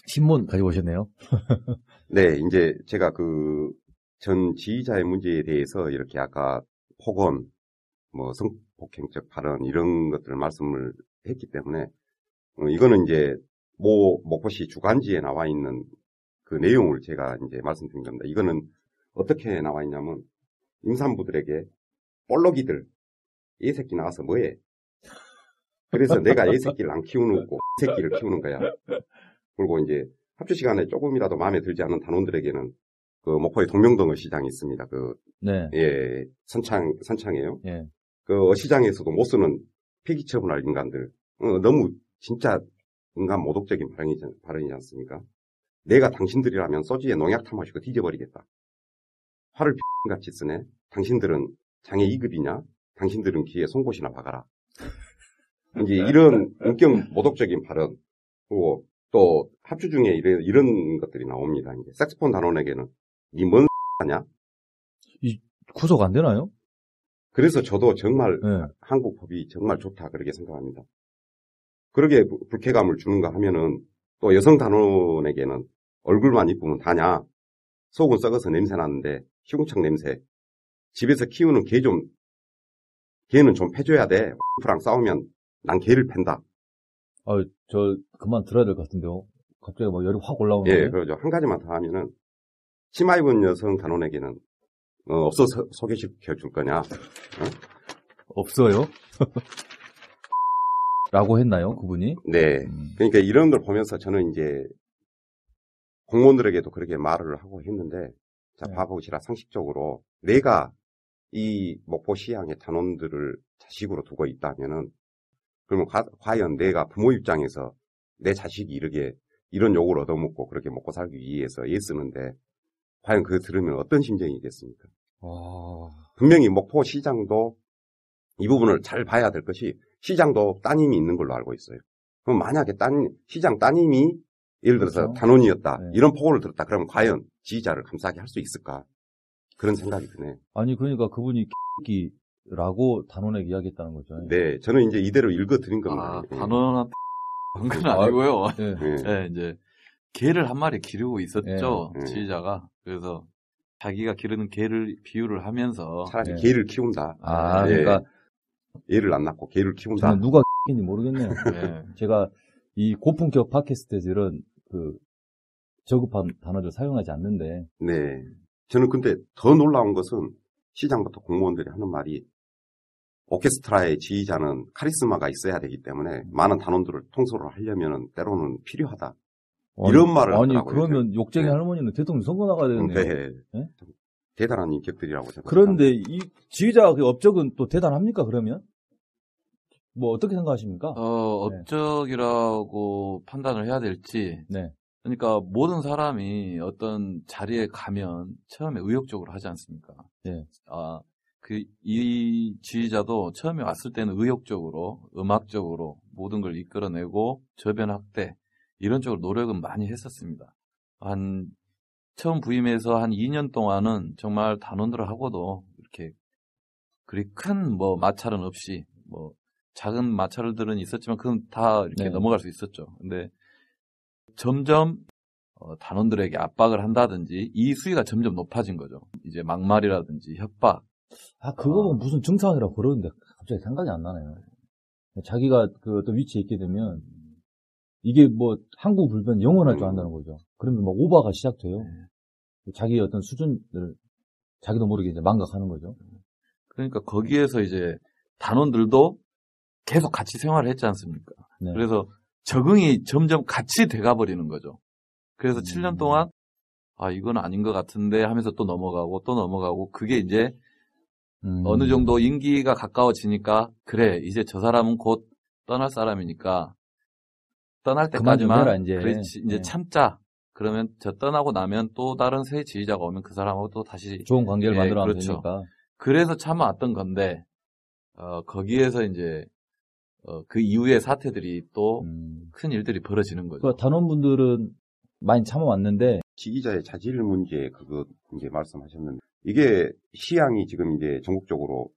Speaker 2: 신문 가지고 오셨네요.
Speaker 3: 네, 이제 제가 그 전 지휘자의 문제에 대해서 이렇게 아까 폭언, 뭐 성폭행적 발언 이런 것들을 말씀을 했기 때문에 어, 이거는 이제 모 목포시 주간지에 나와 있는 그 내용을 제가 이제 말씀드린 겁니다. 이거는 어떻게 나와 있냐면 임산부들에게 볼록이들 이 새끼 나와서 뭐해? 그래서 내가 이 새끼를 안 키우는 거고 이 새끼를 키우는 거야. 그리고 이제 합주 시간에 조금이라도 마음에 들지 않는 단원들에게는 그 목포에 동명동 어 시장이 있습니다. 그
Speaker 2: 네.
Speaker 3: 예, 선창 선창이에요.
Speaker 2: 예.
Speaker 3: 그 어시장에서도 못 쓰는 폐기 처분할 인간들 어, 너무 진짜 인간 모독적인 발언이지, 발언이지 않습니까? 내가 당신들이라면 소주에 농약 타마시고 뒤져버리겠다. 화를 같이 쓰네. 당신들은 장애 2급이냐? 당신들은 귀에 송곳이나 박아라. 이제 이런 인격 모독적인 발언 그리고 또 합주 중에 이런, 이런 것들이 나옵니다. 이제 색스폰 단원에게는 니뭔 하냐?
Speaker 2: 구속 안 되나요?
Speaker 3: 그래서 저도 정말
Speaker 2: 네.
Speaker 3: 한국 법이 정말 좋다 그렇게 생각합니다. 그러게 부- 불쾌감을 주는가 하면은 또 여성 단원에게는 얼굴만 이쁘면 다냐? 속은 썩어서 냄새 나는데 시궁창 냄새. 집에서 키우는 개 좀, 개는 좀 패줘야 돼. 프랑 싸우면 난 개를 팬다.
Speaker 2: 아, 저 그만 들어야 될 것 같은데요. 갑자기 막 열이 확 올라오는데.
Speaker 3: 예, 그러죠. 한 가지만 더 하면은 치마 입은 여성 단원에게는 어, 없어 서 소개시켜 줄 거냐?
Speaker 2: 없어요? 라고 했나요, 그분이?
Speaker 3: 네.
Speaker 2: 음.
Speaker 3: 그러니까 이런 걸 보면서 저는 이제 공무원들에게도 그렇게 말을 하고 했는데 자
Speaker 2: 네.
Speaker 3: 봐보시라 상식적으로 내가 이 목포 시향의 단원들을 자식으로 두고 있다면은 그러면 과, 과연 내가 부모 입장에서 내 자식이 이렇게 이런 욕을 얻어먹고 그렇게 먹고 살기 위해서 애쓰는데 과연 그거 들으면 어떤 심정이겠습니까?
Speaker 2: 와.
Speaker 3: 분명히 목포 시장도 이 부분을 잘 봐야 될 것이 시장도 따님이 있는 걸로 알고 있어요. 그럼 만약에 따님, 시장 따님이 예를 들어서
Speaker 2: 그렇죠.
Speaker 3: 단원이었다.
Speaker 2: 네.
Speaker 3: 이런 폭언을 들었다. 그러면 과연 지휘자를 감싸게 할 수 있을까? 그런 생각이 드네요.
Speaker 2: 아니, 그러니까 그분이 끼라고 단원에게 이야기했다는 거죠.
Speaker 3: 네, 저는 이제 이대로 읽어드린 겁니다.
Speaker 1: 아,
Speaker 3: 예.
Speaker 1: 단원한테 건
Speaker 2: 아,
Speaker 1: 아니고요.
Speaker 2: 예.
Speaker 3: 예.
Speaker 1: 네, 이제 개를 한 마리 기르고 있었죠
Speaker 3: 예.
Speaker 1: 지휘자가 그래서 자기가 기르는 개를 비유를 하면서
Speaker 3: 차라리
Speaker 2: 예.
Speaker 3: 개를 키운다.
Speaker 2: 아,
Speaker 3: 예.
Speaker 2: 그러니까
Speaker 3: 애를 안 낳고 개를 키운다.
Speaker 2: 누가 인지 모르겠네요.
Speaker 1: 예,
Speaker 2: 제가 이 고품격 팟캐스트에서 이런 그 저급한 단어를 사용하지 않는데
Speaker 3: 네. 저는 근데 더 놀라운 것은 시장부터 공무원들이 하는 말이 오케스트라의 지휘자는 카리스마가 있어야 되기 때문에 많은 단원들을 통솔을 하려면 때로는 필요하다. 이런 말을
Speaker 2: 아니
Speaker 3: 하더라고요.
Speaker 2: 그러면 욕쟁이
Speaker 3: 네.
Speaker 2: 할머니는 대통령 선거 나가야 되겠네요.
Speaker 3: 네.
Speaker 2: 네?
Speaker 3: 참 대단한 인격들이라고 생각합니다.
Speaker 2: 그런데 이 지휘자 그 업적은 또 대단합니까 그러면? 뭐 어떻게 생각하십니까?
Speaker 1: 어,
Speaker 2: 네.
Speaker 1: 업적이라고 판단을 해야 될지
Speaker 2: 네.
Speaker 1: 그러니까 모든 사람이 어떤 자리에 가면 처음에 의욕적으로 하지 않습니까?
Speaker 2: 예.
Speaker 1: 아, 그, 이 지휘자도 처음에 왔을 때는 의욕적으로, 음악적으로 모든 걸 이끌어내고 저변 확대, 이런 쪽으로 노력은 많이 했었습니다. 한, 처음 부임해서 한 2년 동안은 정말 단원들하고도 이렇게 그리 큰 뭐 마찰은 없이 뭐 작은 마찰들은 있었지만 그건 다 이렇게
Speaker 2: 네.
Speaker 1: 넘어갈 수 있었죠. 근데 점점 어, 단원들에게 압박을 한다든지 이 수위가 점점 높아진 거죠. 이제 막말이라든지 협박.
Speaker 2: 아 그거
Speaker 1: 아.
Speaker 2: 보면 무슨 증상이라고 그러는데 갑자기 생각이 안 나네요. 자기가 그 어떤 위치에 있게 되면 이게 뭐 한국 불변 영원할 줄
Speaker 3: 음.
Speaker 2: 안다는 거죠. 그러면 막 오바가 시작돼요.
Speaker 1: 네.
Speaker 2: 자기의 어떤 수준을 자기도 모르게 이제 망각하는 거죠.
Speaker 1: 그러니까 거기에서 이제 단원들도 계속 같이 생활을 했지 않습니까?
Speaker 2: 네.
Speaker 1: 그래서 적응이 점점 같이 돼가 버리는 거죠. 그래서
Speaker 2: 음.
Speaker 1: 7년 동안 아 이건 아닌 것 같은데 하면서 또 넘어가고 또 넘어가고 그게 이제
Speaker 2: 음.
Speaker 1: 어느 정도 임기가 가까워지니까 그래 이제 저 사람은 곧 떠날 사람이니까 떠날 때까지만
Speaker 2: 해라, 이제.
Speaker 1: 그렇지, 이제
Speaker 2: 네.
Speaker 1: 참자 그러면 저 떠나고 나면 또 다른 새 지휘자가 오면 그 사람하고 또 다시
Speaker 2: 좋은 관계를
Speaker 1: 예,
Speaker 2: 만들어
Speaker 1: 그렇죠.
Speaker 2: 되니까.
Speaker 1: 그래서 참아왔던 건데 어, 거기에서 이제 어, 그 이후의 사태들이 또큰
Speaker 2: 음.
Speaker 1: 일들이 벌어지는 거죠.
Speaker 2: 그 단원분들은 많이 참아왔는데
Speaker 3: 지휘자의 자질 문제 그거 이제 말씀하셨는데 이게 시향이 지금 이제 전국적으로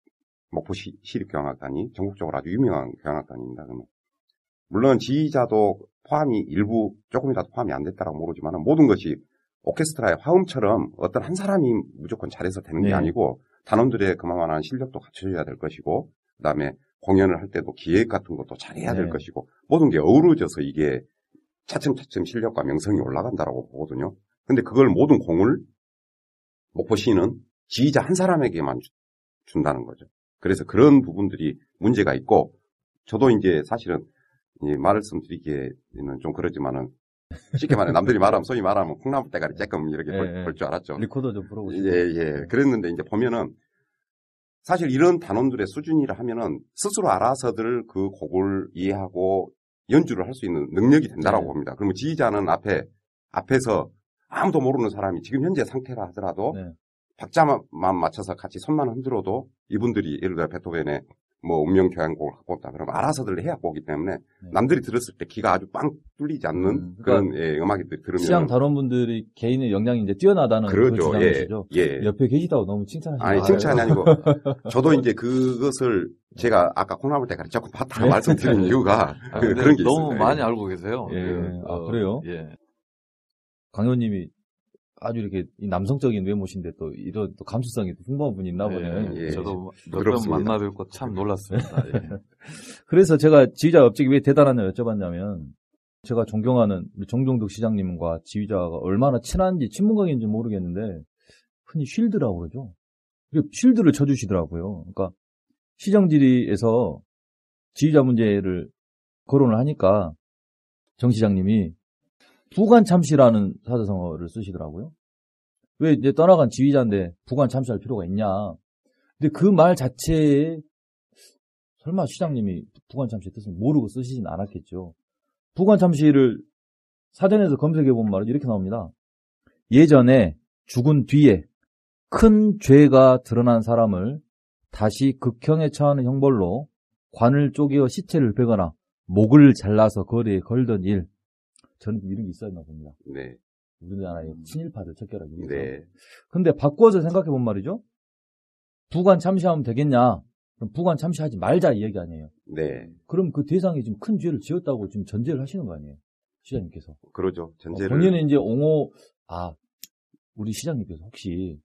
Speaker 3: 목포 시, 시립교향악단이 전국적으로 아주 유명한 교향악단입니다. 그러면 물론 지휘자도 포함이 일부 조금이라도 포함이 안 됐다라고 모르지만 모든 것이 오케스트라의 화음처럼 어떤 한 사람이 무조건 잘해서 되는 게
Speaker 2: 네.
Speaker 3: 아니고 단원들의 그만한 실력도 갖춰져야 될 것이고 그다음에 공연을 할 때도 기획 같은 것도 잘해야 될
Speaker 2: 네.
Speaker 3: 것이고 모든 게 어우러져서 이게 차츰차츰 실력과 명성이 올라간다라고 보거든요. 근데 그걸 모든 공을 목포시는 지휘자 한 사람에게만 주- 준다는 거죠. 그래서 그런 부분들이 문제가 있고 저도 이제 사실은 이 말씀드리기에는 좀 그러지만은 쉽게 말해 남들이 말하면 소위 말하면 콩나물 대가리 쬐끔 이렇게
Speaker 2: 예, 예.
Speaker 3: 볼줄 알았죠.
Speaker 2: 리코더 좀 풀어보고
Speaker 3: 예,
Speaker 2: 싶어요.
Speaker 3: 예. 그랬는데 이제 보면은 사실 이런 단원들의 수준이라 하면은 스스로 알아서들 그 곡을 이해하고 연주를 할 수 있는 능력이 된다라고
Speaker 2: 네.
Speaker 3: 봅니다. 그러면 지휘자는 앞에 앞에서 아무도 모르는 사람이 지금 현재 상태라 하더라도
Speaker 2: 네.
Speaker 3: 박자만 맞춰서 같이 손만 흔들어도 이분들이 예를 들어 베토벤의 뭐 운명 교향곡을 갖고 왔다 그러면 알아서들 해야 보기 때문에
Speaker 2: 네.
Speaker 3: 남들이 들었을 때 귀가 아주 빵 뚫리지 않는
Speaker 2: 음,
Speaker 3: 그런 예, 음악이 들으면
Speaker 2: 시향 단원분들이 개인의 역량이 이제 뛰어나다는 그
Speaker 3: 그러죠. 예. 예.
Speaker 2: 옆에 계시다고 너무 칭찬하시는
Speaker 3: 아니. 칭찬이 아니고 저도 이제 그것을 제가 아까 콩나물 대가리 조금 봤다고
Speaker 2: 네.
Speaker 3: 말씀드린 이유가
Speaker 1: 아,
Speaker 3: 그,
Speaker 1: 근데
Speaker 3: 런게
Speaker 1: 너무
Speaker 3: 있어요.
Speaker 1: 많이 알고 계세요.
Speaker 2: 예.
Speaker 1: 그,
Speaker 2: 아, 그래요?
Speaker 1: 예.
Speaker 2: 강효님이 아주 이렇게 이 남성적인 외모신데 또 이런 또 감수성이 또 풍부한 분이 있나 보네요.
Speaker 3: 예.
Speaker 1: 저도 몇번
Speaker 3: 부럽습니다.
Speaker 1: 만나 뵙고 참 놀랐습니다. 예.
Speaker 2: 그래서 제가 지휘자 업적이 왜 대단하냐 여쭤봤냐면 제가 존경하는 정종덕 시장님과 지휘자가 얼마나 친한지 친분관계인지 모르겠는데 흔히 쉴드라고 그러죠. 쉴드를 쳐주시더라고요. 그러니까 시정지리에서 지휘자 문제를 거론을 하니까 정 시장님이 부관 참시라는 사자성어를 쓰시더라고요. 왜 이제 떠나간 지휘자인데 부관 참시할 필요가 있냐. 근데 그 말 자체에 설마 시장님이 부관 참시의 뜻을 모르고 쓰시진 않았겠죠. 부관 참시를 사전에서 검색해 본 말은 이렇게 나옵니다. 예전에 죽은 뒤에 큰 죄가 드러난 사람을 다시 극형에 처하는 형벌로 관을 쪼개어 시체를 베거나 목을 잘라서 거리에 걸던 일. 저는 이런 게 있었나 봅니다.
Speaker 3: 네,
Speaker 2: 우리나라의 친일파를 척결하기 위해서.
Speaker 3: 네,
Speaker 2: 근데 바꿔서 생각해 본 말이죠. 부관 참시하면 되겠냐? 그럼 부관 참시하지 말자 이 얘기 아니에요.
Speaker 3: 네,
Speaker 2: 그럼 그 대상이 지금 큰 죄를 지었다고 지금 전제를 하시는 거 아니에요? 시장님께서.
Speaker 3: 그러죠. 전제를
Speaker 2: 본인은 이제 옹호, 아, 우리 시장님께서 혹시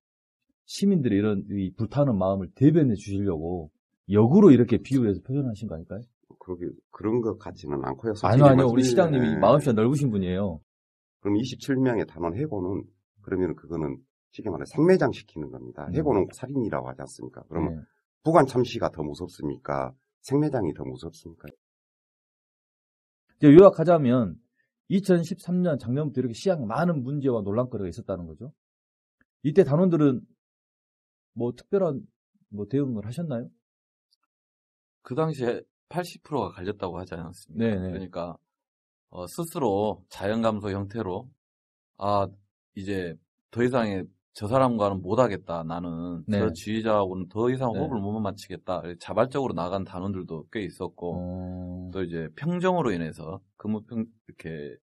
Speaker 2: 시민들의 이런 이 불타는 마음을 대변해 주시려고 역으로 이렇게 비유해서 표현하신 거 아닐까요?
Speaker 3: 그러게 그런 것 같지는 않고요.
Speaker 2: 아니요, 아니요. 우리 시장님이
Speaker 3: 예.
Speaker 2: 마음씨가 넓으신 분이에요.
Speaker 3: 그럼 27명의 단원 해고는 그러면 그거는 쉽게 말해 생매장 시키는 겁니다.
Speaker 2: 음.
Speaker 3: 해고는 살인이라고 하지 않습니까? 그러면
Speaker 2: 네.
Speaker 3: 부관 참시가 더 무섭습니까? 생매장이 더 무섭습니까?
Speaker 2: 이제 요약하자면 2013년 작년부터 이렇게 시향 많은 문제와 논란거리가 있었다는 거죠. 이때 단원들은 뭐 특별한 뭐 대응을 하셨나요?
Speaker 1: 그 당시에 80%가 갈렸다고 하지 않았습니까?
Speaker 2: 네네.
Speaker 1: 그러니까 어, 스스로 자연 감소 형태로 아 이제 더 이상의 저 사람과는 못하겠다 나는
Speaker 2: 네.
Speaker 1: 저 지휘자하고는 더 이상
Speaker 2: 네.
Speaker 1: 호흡을 못 맞추겠다 자발적으로 나간 단원들도 꽤 있었고
Speaker 2: 어,
Speaker 1: 또 이제 평정으로 인해서 근무평 이렇게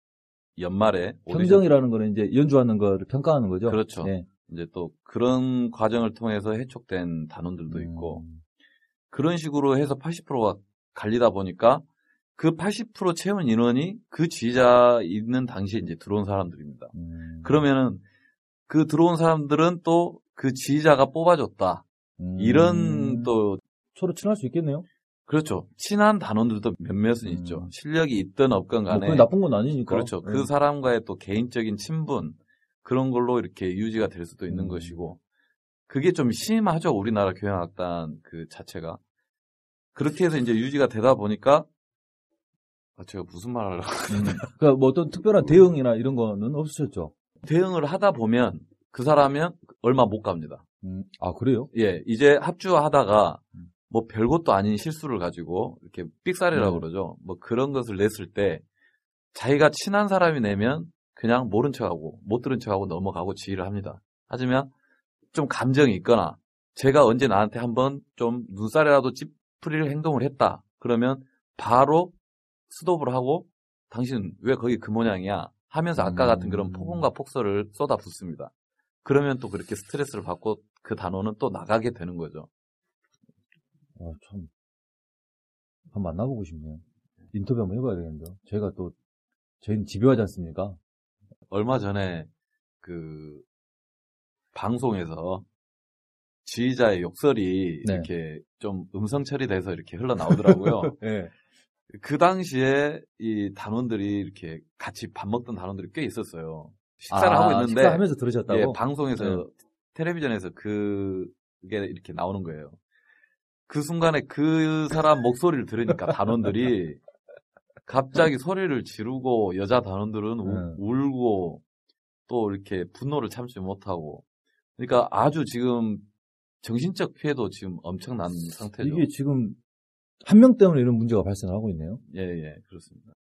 Speaker 1: 연말에 오디션
Speaker 2: 평정이라는 거는 이제 연주하는 거를 평가하는 거죠.
Speaker 1: 그렇죠.
Speaker 2: 네.
Speaker 1: 이제 또 그런 과정을 통해서 해촉된 단원들도 있고
Speaker 2: 음,
Speaker 1: 그런 식으로 해서 80%가 갈리다 보니까 그 80% 채운 인원이 그 지휘자 있는 당시에 이제 들어온 사람들입니다.
Speaker 2: 음,
Speaker 1: 그러면은 그 들어온 사람들은 또 그 지휘자가 뽑아줬다.
Speaker 2: 음,
Speaker 1: 이런 또
Speaker 2: 서로 친할 수 있겠네요.
Speaker 1: 그렇죠. 친한 단원들도 몇몇은
Speaker 2: 음.
Speaker 1: 있죠. 실력이 있든 없건
Speaker 2: 뭐
Speaker 1: 간에
Speaker 2: 그게 나쁜 건 아니니까.
Speaker 1: 그렇죠.
Speaker 2: 네.
Speaker 1: 그 사람과의 또 개인적인 친분 그런 걸로 이렇게 유지가 될 수도 있는
Speaker 2: 음.
Speaker 1: 것이고 그게 좀 심하죠. 우리나라 교향악단 그 자체가 그렇게 해서 이제 유지가 되다 보니까 아, 제가 무슨 말을 하려고
Speaker 2: 음, 그러니까 뭐 어떤 특별한 대응이나 이런 거는 없으셨죠.
Speaker 1: 대응을 하다 보면 그 사람은 얼마 못 갑니다.
Speaker 2: 음, 아 그래요?
Speaker 1: 예, 이제 합주하다가
Speaker 2: 음.
Speaker 1: 뭐 별것도 아닌 실수를 가지고 이렇게 삑사리라고
Speaker 2: 네.
Speaker 1: 그러죠. 뭐 그런 것을 냈을 때 자기가 친한 사람이 내면 그냥 모른 척하고 못 들은 척하고 넘어가고 지휘를 합니다. 하지만 좀 감정이 있거나 제가 언제 나한테 한번 좀 눈살이라도 찌푸릴 행동을 했다. 그러면 바로 스톱을 하고 당신 왜 거기 그 모양이야 하면서 아까 같은 그런
Speaker 2: 음.
Speaker 1: 폭언과 폭설을 쏟아붓습니다. 그러면 또 그렇게 스트레스를 받고 그 단어는 또 나가게 되는 거죠.
Speaker 2: 어, 참. 한번 만나보고 싶네요. 인터뷰 한번 해봐야 되겠는데요. 저희가 또, 저희는 집요하지 않습니까?
Speaker 1: 얼마 전에 그 방송에서 지휘자의 욕설이
Speaker 2: 네.
Speaker 1: 이렇게 좀 음성 처리돼서 이렇게 흘러나오더라고요.
Speaker 2: 예.
Speaker 1: 그 당시에 이 단원들이 이렇게 같이 밥 먹던 단원들이 꽤 있었어요. 식사를 하고 있는데
Speaker 2: 아, 식사하면서 들으셨다고?
Speaker 1: 예, 방송에서
Speaker 2: 네.
Speaker 1: 텔레비전에서 그게 이렇게 나오는 거예요. 그 순간에 그 사람 목소리를 들으니까 단원들이 갑자기 소리를 지르고 여자 단원들은 우-
Speaker 2: 네.
Speaker 1: 울고 또 이렇게 분노를 참지 못하고 그러니까 아주 지금 정신적 피해도 지금 엄청난 상태죠.
Speaker 2: 이게 지금 한 명 때문에 이런 문제가 발생하고 있네요.
Speaker 1: 예, 예, 그렇습니다.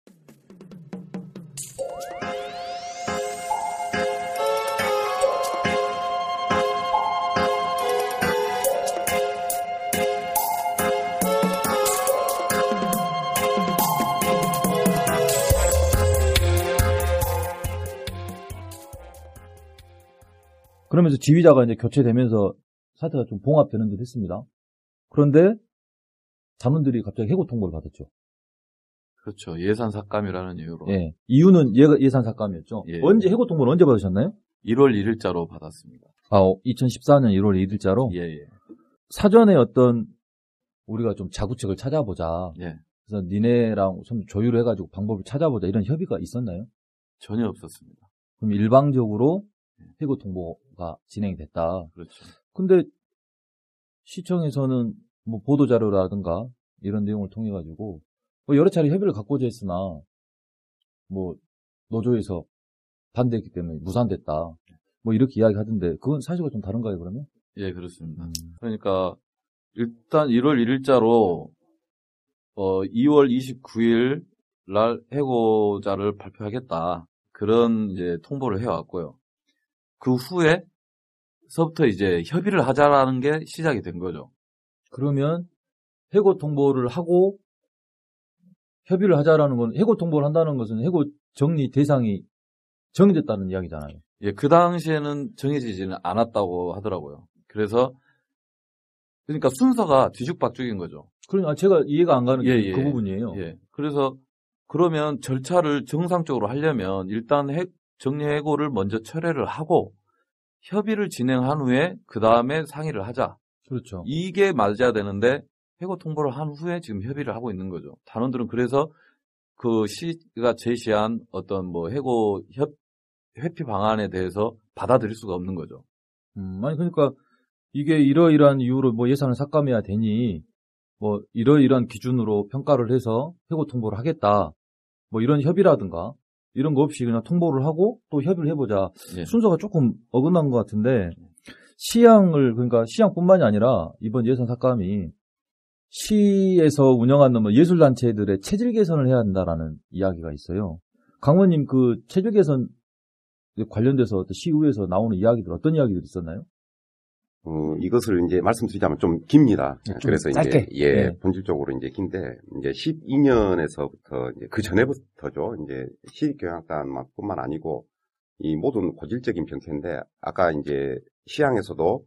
Speaker 2: 그러면서 지휘자가 이제 교체되면서 사태가 좀 봉합되는 듯 했습니다. 그런데 단원들이 갑자기 해고 통보를 받았죠.
Speaker 1: 그렇죠. 예산 삭감이라는 이유로
Speaker 2: 예. 이유는 예, 산 삭감이었죠.
Speaker 1: 예.
Speaker 2: 언제 해고 통보를 언제 받으셨나요?
Speaker 1: 1월 1일자로 받았습니다.
Speaker 2: 아, 2014년 1월 1일자로
Speaker 1: 예, 예.
Speaker 2: 사전에 어떤 우리가 좀 자구책을 찾아보자.
Speaker 1: 예.
Speaker 2: 그래서 니네랑 좀 조율을 해가지고 방법을 찾아보자 이런 협의가 있었나요?
Speaker 1: 전혀 없었습니다.
Speaker 2: 그럼 일방적으로 해고 통보가 진행이 됐다.
Speaker 1: 그렇죠.
Speaker 2: 근데 시청에서는 뭐 보도 자료라든가 이런 내용을 통해 가지고 뭐 여러 차례 협의를 갖고자 했으나 뭐 노조에서 반대했기 때문에 무산됐다. 뭐 이렇게 이야기하던데 그건 사실과 좀 다른가요 그러면?
Speaker 1: 예, 그렇습니다.
Speaker 2: 음.
Speaker 1: 그러니까 일단 1월 1일자로 어 2월 29일 날 해고자를 발표하겠다. 그런 이제 통보를 해왔고요. 그 후에 서부터 이제 협의를 하자라는 게 시작이 된 거죠.
Speaker 2: 그러면 해고 통보를 하고 협의를 하자라는 건 해고 통보를 한다는 것은 해고 정리 대상이 정해졌다는 이야기잖아요.
Speaker 1: 예, 그 당시에는 정해지지는 않았다고 하더라고요. 그래서 그러니까 순서가 뒤죽박죽인 거죠.
Speaker 2: 그러니까 제가 이해가 안 가는 게
Speaker 1: 예, 예.
Speaker 2: 그 부분이에요.
Speaker 1: 예. 그래서 그러면 절차를 정상적으로 하려면 일단 해- 정리 해고를 먼저 철회를 하고 협의를 진행한 후에 그 다음에 상의를 하자.
Speaker 2: 그렇죠.
Speaker 1: 이게 맞아야 되는데 해고 통보를 한 후에 지금 협의를 하고 있는 거죠. 단원들은 그래서 그 시가 제시한 어떤 뭐 해고 협 회피 방안에 대해서 받아들일 수가 없는 거죠.
Speaker 2: 음, 아니 그러니까 이게 이러이러한 이유로 뭐 예산을 삭감해야 되니 뭐 이러이러한 기준으로 평가를 해서 해고 통보를 하겠다. 뭐 이런 협의라든가 이런 거 없이 그냥 통보를 하고 또 협의를 해보자.
Speaker 1: 예.
Speaker 2: 순서가 조금 어긋난 것 같은데 시향을 그러니까 시향뿐만이 아니라 이번 예산 삭감이 시에서 운영하는 뭐 예술단체들의 체질 개선을 해야 한다라는 이야기가 있어요. 강원님 그 체질 개선 관련돼서 시의회에서 나오는 이야기들 어떤 이야기들이 있었나요?
Speaker 3: 어, 이것을 이제 말씀드리자면 좀 깁니다.
Speaker 2: 네, 좀
Speaker 3: 그래서
Speaker 2: 짧게.
Speaker 3: 이제 예,
Speaker 2: 네.
Speaker 3: 본질적으로 이제 긴데 이제 12년에서부터 이제 그 전에부터죠. 이제 시립교양단뿐만 아니고 이 모든 고질적인 병폐인데 아까 이제 시향에서도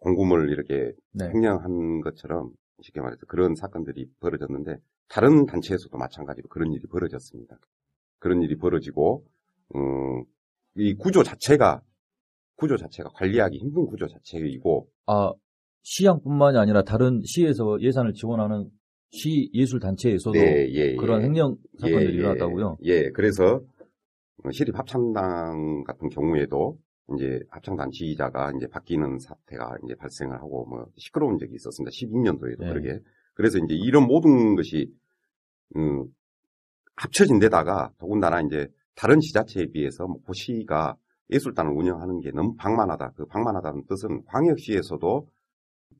Speaker 3: 공금을 이렇게
Speaker 2: 네.
Speaker 3: 횡령한 것처럼 쉽게 말해서 그런 사건들이 벌어졌는데 다른 단체에서도 마찬가지로 그런 일이 벌어졌습니다. 그런 일이 벌어지고 음, 이 구조 자체가 구조 자체가 관리하기 힘든 구조 자체이고
Speaker 2: 아, 시향뿐만이 아니라 다른 시에서 예산을 지원하는 시 예술 단체에서도
Speaker 3: 네, 예, 예.
Speaker 2: 그런 횡령 사건들이
Speaker 3: 예, 예.
Speaker 2: 일어났다고요.
Speaker 3: 예, 그래서 시립 합창단 같은 경우에도 이제 합창단 지휘자가 이제 바뀌는 사태가 이제 발생을 하고 뭐 시끄러운 적이 있었습니다. 12년도에도
Speaker 2: 네.
Speaker 3: 그러게. 그래서 이제 이런 모든 것이 음, 합쳐진 데다가 더군다나 이제 다른 지자체에 비해서 뭐 고시가 예술단을 운영하는 게 너무 방만하다. 그 방만하다는 뜻은 광역시에서도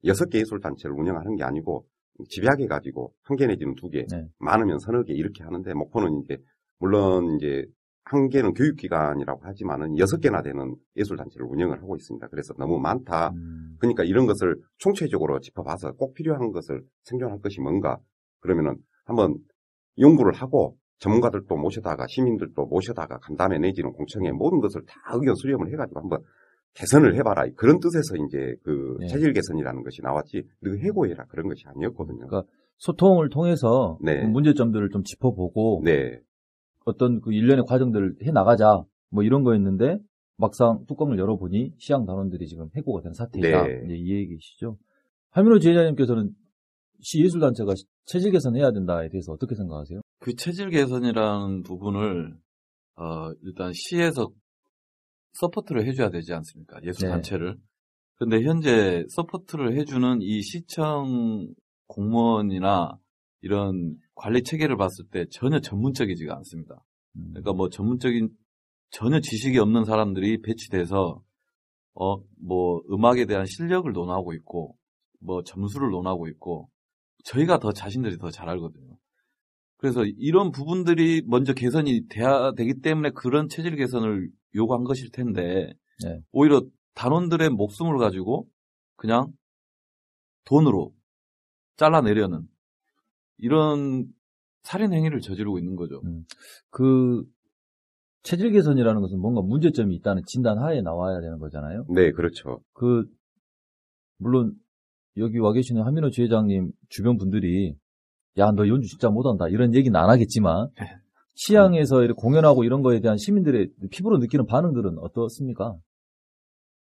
Speaker 3: 여섯 개 예술단체를 운영하는 게 아니고 집약해 가지고 한 개 내지는 두 개,
Speaker 2: 네.
Speaker 3: 많으면 서너 개 이렇게 하는데 목포는 이제 물론 이제 한 개는 교육기관이라고 하지만은 여섯 개나 되는 예술단체를 운영을 하고 있습니다. 그래서 너무 많다.
Speaker 2: 음,
Speaker 3: 그러니까 이런 것을 총체적으로 짚어봐서 꼭 필요한 것을 생존할 것이 뭔가 그러면은 한번 연구를 하고 전문가들도 모셔다가 시민들도 모셔다가 간담회 내지는 공청회 모든 것을 다 의견 수렴을 해가지고 한번 개선을 해봐라 그런 뜻에서 이제 그
Speaker 2: 네.
Speaker 3: 체질 개선이라는 것이 나왔지 너 해고해라 그런 것이 아니었거든요.
Speaker 2: 그러니까 소통을 통해서
Speaker 3: 네.
Speaker 2: 그 문제점들을 좀 짚어보고
Speaker 3: 네,
Speaker 2: 어떤 그 일련의 과정들을 해 나가자 뭐 이런 거였는데 막상 뚜껑을 열어보니 시향 단원들이 지금 해고가 된 사태이다.
Speaker 3: 네.
Speaker 2: 이제 이 얘기시죠. 하민호 지회장님께서는 시 예술단체가 체질 개선해야 된다에 대해서 어떻게 생각하세요?
Speaker 1: 그 체질 개선이라는 부분을 어, 일단 시에서 support를 해줘야 되지 않습니까? 예술
Speaker 2: 네.
Speaker 1: 단체를. 근데 현재 support를 해주는 이 시청 공무원이나 이런 관리 체계를 봤을 때 전혀 전문적이지가 않습니다.
Speaker 2: 음,
Speaker 1: 그러니까 뭐 전문적인 전혀 지식이 없는 사람들이 배치돼서 어 뭐 음악에 대한 실력을 논하고 있고 뭐 점수를 논하고 있고 저희가 더 자신들이 더 잘 알거든요. 그래서 이런 부분들이 먼저 개선이 돼야 되기 때문에 그런 체질 개선을 요구한 것일 텐데
Speaker 2: 네.
Speaker 1: 오히려 단원들의 목숨을 가지고 그냥 돈으로 잘라내려는 이런 살인 행위를 저지르고 있는 거죠.
Speaker 2: 그 체질 개선이라는 것은 뭔가 문제점이 있다는 진단 하에 나와야 되는 거잖아요.
Speaker 3: 네, 그렇죠.
Speaker 2: 그 물론 여기 와 계시는 한민호 지회장님 주변 분들이 야 너 연주 진짜 못한다 이런 얘기는 안 하겠지만
Speaker 1: 네.
Speaker 2: 시향에서 이렇게 공연하고 이런 거에 대한 시민들의 피부로 느끼는 반응들은 어떻습니까?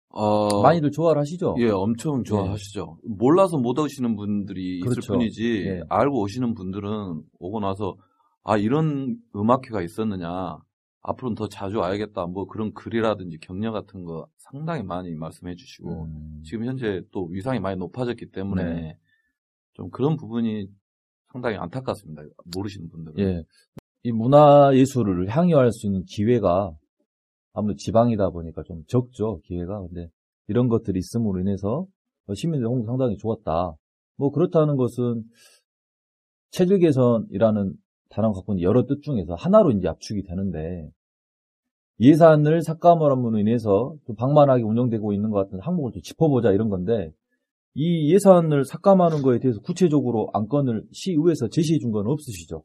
Speaker 1: 어,
Speaker 2: 많이들 좋아를 하시죠?
Speaker 1: 예, 엄청 좋아하시죠. 몰라서 못 오시는 분들이 있을
Speaker 2: 그렇죠.
Speaker 1: 뿐이지
Speaker 2: 예.
Speaker 1: 알고 오시는 분들은 오고 나서 아 이런 음악회가 있었느냐 앞으로는 더 자주 와야겠다 뭐 그런 글이라든지 격려 같은 거 상당히 많이 말씀해 주시고
Speaker 2: 음,
Speaker 1: 지금 현재 또 위상이 많이 높아졌기 때문에
Speaker 2: 네.
Speaker 1: 좀 그런 부분이 상당히 안타깝습니다. 모르시는 분들은.
Speaker 2: 예. 이 문화 예술을 향유할 수 있는 기회가 아무래도 지방이다 보니까 좀 적죠, 기회가. 근데 이런 것들이 있음으로 인해서 시민들 홍보 상당히 좋았다. 뭐 그렇다는 것은 체질 개선이라는 단어가 갖고 있는 여러 뜻 중에서 하나로 이제 압축이 되는데 예산을 삭감함으로 인해서 좀 방만하게 운영되고 있는 것 같은 항목을 좀 짚어보자 이런 건데 이 예산을 삭감하는 거에 대해서 구체적으로 안건을 시의회에서 제시해 준 건 없으시죠?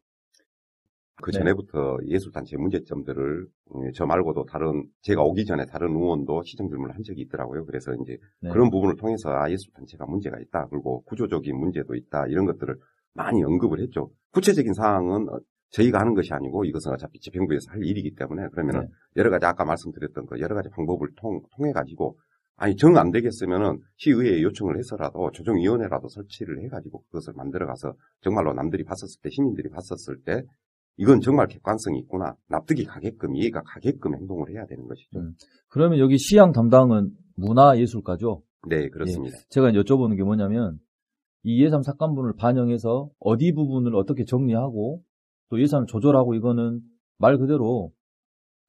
Speaker 3: 그
Speaker 2: 네.
Speaker 3: 전에부터 예술단체 문제점들을 음, 저 말고도 다른 제가 오기 전에 다른 의원도 시정 질문을 한 적이 있더라고요. 그래서 이제
Speaker 2: 네.
Speaker 3: 그런 부분을 통해서 아 예술단체가 문제가 있다. 그리고 구조적인 문제도 있다. 이런 것들을 많이 언급을 했죠. 구체적인 사항은 어, 저희가 하는 것이 아니고 이것은 어차피 집행부에서 할 일이기 때문에 그러면은
Speaker 2: 네.
Speaker 3: 여러 가지 아까 말씀드렸던 그 여러 가지 방법을 통, 통해 가지고 아니 정 안 되겠으면은 시의회에 요청을 해서라도 조정위원회라도 설치를 해가지고 그것을 만들어 가서 정말로 남들이 봤었을 때 시민들이 봤었을 때 이건 정말 객관성이 있구나 납득이 가게끔 이해가 가게끔 행동을 해야 되는 것이죠.
Speaker 2: 음. 그러면 여기 시향 담당은 문화예술가죠?
Speaker 3: 네 그렇습니다.
Speaker 2: 제가 여쭤보는 게 뭐냐면 이 예산 삭감분을 반영해서 어디 부분을 어떻게 정리하고 또 예산을 조절하고 이거는 말 그대로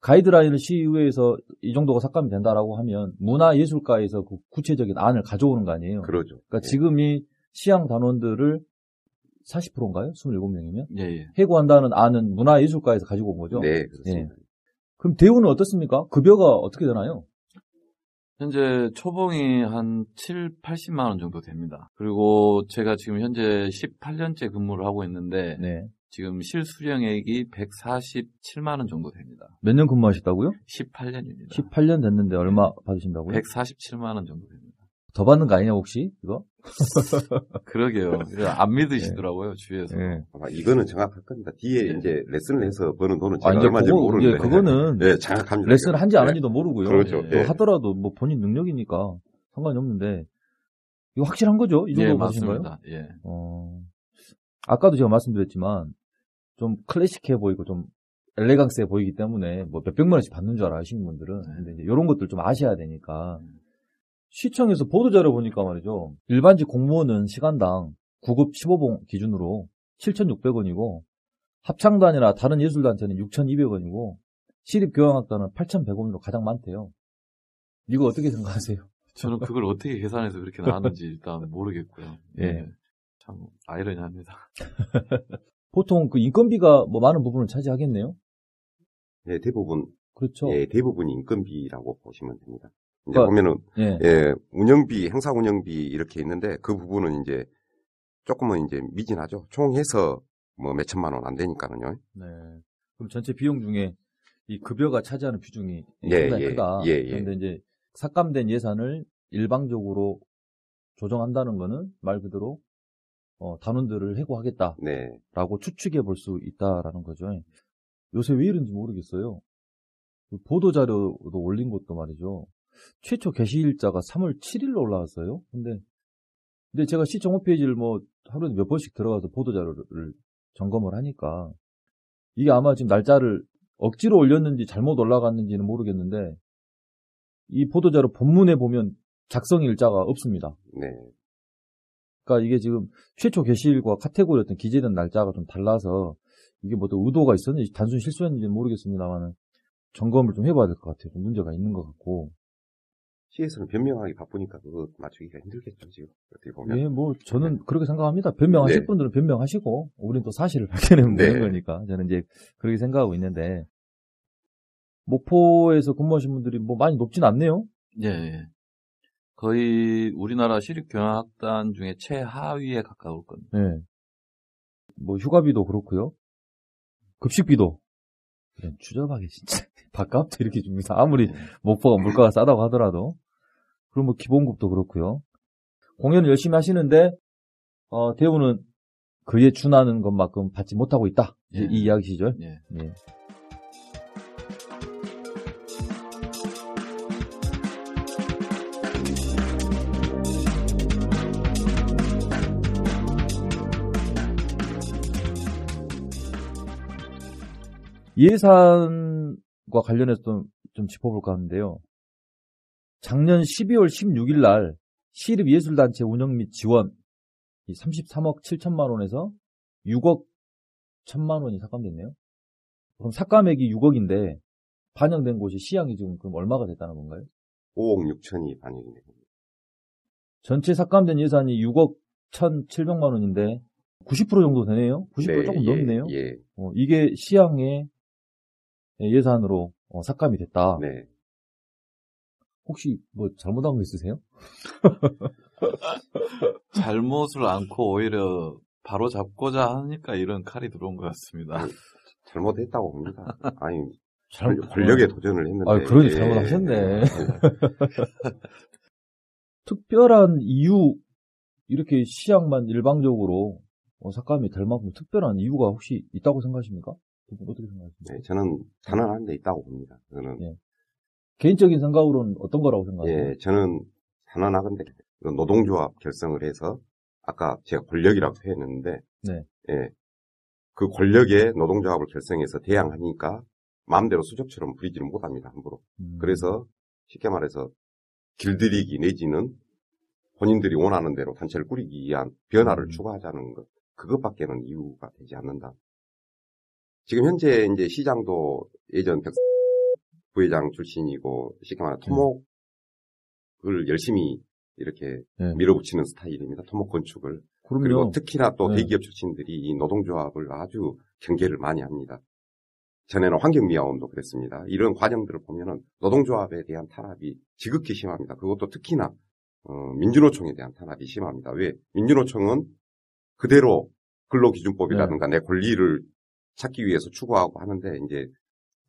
Speaker 2: 가이드라인을 시의회에서 이 정도가 삭감이 된다라고 하면 문화예술가에서 그 구체적인 안을 가져오는 거 아니에요?
Speaker 3: 그러죠.
Speaker 2: 그러니까
Speaker 3: 네.
Speaker 2: 지금이 시향 단원들을 40%인가요? 27명이면?
Speaker 1: 예, 예.
Speaker 2: 해고한다는 안은 문화예술가에서 가지고 온 거죠?
Speaker 3: 네 그렇습니다.
Speaker 2: 그럼 대우는 어떻습니까? 급여가 어떻게 되나요?
Speaker 1: 현재 초봉이 한 7, 80만 원 정도 됩니다. 그리고 제가 지금 현재 18년째 근무를 하고 있는데
Speaker 2: 네.
Speaker 1: 지금 실수령액이 147만 원 정도 됩니다.
Speaker 2: 몇 년 근무하셨다고요?
Speaker 1: 18년입니다.
Speaker 2: 18년 됐는데 얼마 받으신다고요?
Speaker 1: 147만 원 정도 됩니다.
Speaker 2: 더 받는 거 아니냐 혹시 이거?
Speaker 1: 그러게요. 안 믿으시더라고요, 주위에서.
Speaker 2: 예.
Speaker 3: 아마 이거는 정확할 겁니다. 뒤에
Speaker 1: 네.
Speaker 3: 이제 레슨을 해서 버는 돈은 제가
Speaker 2: 아,
Speaker 3: 얼마인지
Speaker 2: 그거,
Speaker 3: 모르는데
Speaker 2: 예, 그거는
Speaker 3: 네 정확합니다.
Speaker 2: 레슨을 한지 안
Speaker 3: 네.
Speaker 2: 한지도 모르고요.
Speaker 3: 그렇죠.
Speaker 2: 또
Speaker 3: 예.
Speaker 2: 하더라도 뭐 본인 능력이니까 상관이 없는데 이거 확실한 거죠? 이 정도
Speaker 1: 예,
Speaker 2: 받으신 거예요?
Speaker 1: 맞습니다. 예.
Speaker 2: 어, 아까도 제가 말씀드렸지만 좀 클래식해 보이고 좀 엘레강스해 보이기 때문에 뭐 몇백만 원씩 받는 줄 알아요 시민분들은.
Speaker 1: 네.
Speaker 2: 근데 이제 이런 것들 좀 아셔야 되니까 시청에서 보도자료 보니까 말이죠. 일반직 공무원은 시간당 9급 15봉 기준으로 7,600원이고 합창단이나 다른 예술단체는 6,200원이고 시립교향악단은 8,100원으로 가장 많대요. 이거 어떻게 생각하세요?
Speaker 1: 저는 그걸 어떻게 계산해서 그렇게 나왔는지 일단 모르겠고요.
Speaker 2: 예.
Speaker 1: 참 아이러니합니다.
Speaker 2: 보통 그 인건비가 뭐 많은 부분을 차지하겠네요.
Speaker 3: 예, 대부분
Speaker 2: 그렇죠.
Speaker 3: 예, 대부분이 인건비라고 보시면 됩니다. 이제
Speaker 2: 그러니까-
Speaker 3: 보면은
Speaker 2: 예.
Speaker 3: 예, 운영비, 행사 운영비 이렇게 있는데 그 부분은 이제 조금은 이제 미진하죠. 총 해서 뭐 몇 천만 원 안 되니까는요.
Speaker 2: 네. 그럼 전체 비용 중에 이 급여가 차지하는 비중이
Speaker 3: 예,
Speaker 2: 상당히
Speaker 3: 예,
Speaker 2: 크다.
Speaker 3: 예, 예.
Speaker 2: 그런데 이제 삭감된 예산을 일방적으로 조정한다는 거는 말 그대로 어, 단원들을 해고하겠다라고
Speaker 3: 네.
Speaker 2: 추측해 볼 수 있다라는 거죠. 요새 왜 이런지 모르겠어요. 그 보도 자료도 올린 것도 말이죠. 최초 게시일자가 3월 7일로 올라왔어요. 근데 근데 제가 시청 홈페이지를 뭐 하루에 몇 번씩 들어가서 보도 자료를 점검을 하니까 이게 아마 지금 날짜를 억지로 올렸는지 잘못 올라갔는지는 모르겠는데 이 보도 자료 본문에 보면 작성 일자가 없습니다.
Speaker 3: 네.
Speaker 2: 그러니까 이게 지금 최초 게시일과 카테고리 어떤 기재된 날짜가 좀 달라서 이게 뭐 또 의도가 있었는지 단순 실수였는지는 모르겠습니다만 점검을 좀 해봐야 될 것 같아요. 좀 문제가 있는 것 같고.
Speaker 3: 시에서는 변명하기 바쁘니까 그거 맞추기가 힘들겠죠, 지금. 어떻게 보면.
Speaker 2: 예, 뭐 저는 그렇게 생각합니다. 변명하실
Speaker 3: 네.
Speaker 2: 분들은 변명하시고 우리는 또 사실을 밝혀내면
Speaker 3: 네.
Speaker 2: 되는 거니까 저는 이제 그렇게 생각하고 있는데 목포에서 근무하신 분들이 뭐 많이 높진 않네요.
Speaker 1: 예, 예. 거의 우리나라 시립교향악단 중에 최하위에 가까울 겁니다.
Speaker 2: 예. 뭐 휴가비도 그렇고요. 급식비도 이런 추접하게 진짜 밥값도 이렇게 줍니다. 아무리 목포가 물가가 싸다고 하더라도 그리고 뭐 기본급도 그렇고요. 공연을 열심히 하시는데 어, 대우는 그에 준하는 것만큼 받지 못하고 있다. 이-
Speaker 1: 예.
Speaker 2: 이 이야기시죠.
Speaker 1: 예.
Speaker 2: 예. 예산과 관련해서 좀, 좀 짚어볼까 하는데요. 작년 12월 16일 날 시립예술단체 운영 및 지원 이 33억 7천만 원에서 6억 1천만 원이 삭감됐네요. 그럼 삭감액이 6억인데 반영된 곳이 시향이 지금 그럼 얼마가 됐다는 건가요?
Speaker 3: 5억 6천이 반영이 됩니다.
Speaker 2: 전체 삭감된 예산이 6억 1,700만 원인데 90% 정도 되네요. 90% 조금
Speaker 3: 예,
Speaker 2: 넘네요.
Speaker 3: 예.
Speaker 2: 어, 이게 시향의 예산으로 어, 삭감이 됐다.
Speaker 3: 네.
Speaker 2: 혹시 뭐 잘못한 거 있으세요?
Speaker 1: 잘못을 않고 오히려 바로 잡고자 하니까 이런 칼이 들어온 것 같습니다.
Speaker 3: 잘못했다고 봅니다. 아니,
Speaker 2: 잘-
Speaker 3: 권- 권력에 도전을 했는데.
Speaker 2: 아, 그러니
Speaker 3: 예.
Speaker 2: 잘못하셨네. 특별한 이유 이렇게 시향만 일방적으로 어, 삭감이 될 만큼 특별한 이유가 혹시 있다고 생각하십니까? 어떻게 생각하십니까?
Speaker 3: 네, 저는 단언한 데 있다고 봅니다. 저는
Speaker 2: 예. 개인적인 생각으로는 어떤 거라고 생각하세요?
Speaker 3: 예, 저는 단언하건데 그 노동조합 결성을 해서 아까 제가 권력이라고 표현했는데
Speaker 2: 네.
Speaker 3: 예, 그 권력에 노동조합을 결성해서 대항하니까 마음대로 수족처럼 부리지는 못합니다 함부로.
Speaker 2: 음,
Speaker 3: 그래서 쉽게 말해서 길들이기 내지는 본인들이 원하는 대로 단체를 꾸리기 위한 변화를
Speaker 2: 음.
Speaker 3: 추구하자는 것 그것밖에는 이유가 되지 않는다. 지금 현재 이제 시장도 예전 백 부회장 출신이고 쉽게 말해 토목을 열심히 이렇게
Speaker 2: 네.
Speaker 3: 밀어붙이는 스타일입니다. 토목 건축을
Speaker 2: 그럼요.
Speaker 3: 그리고 특히나 또
Speaker 2: 네.
Speaker 3: 대기업 출신들이 이 노동조합을 아주 경계를 많이 합니다. 전에는 환경미화원도 그랬습니다. 이런 과정들을 보면은 노동조합에 대한 탄압이 지극히 심합니다. 그것도 특히나 어, 민주노총에 대한 탄압이 심합니다. 왜? 민주노총은 그대로 근로기준법이라든가
Speaker 2: 네.
Speaker 3: 내 권리를 찾기 위해서 추구하고 하는데 이제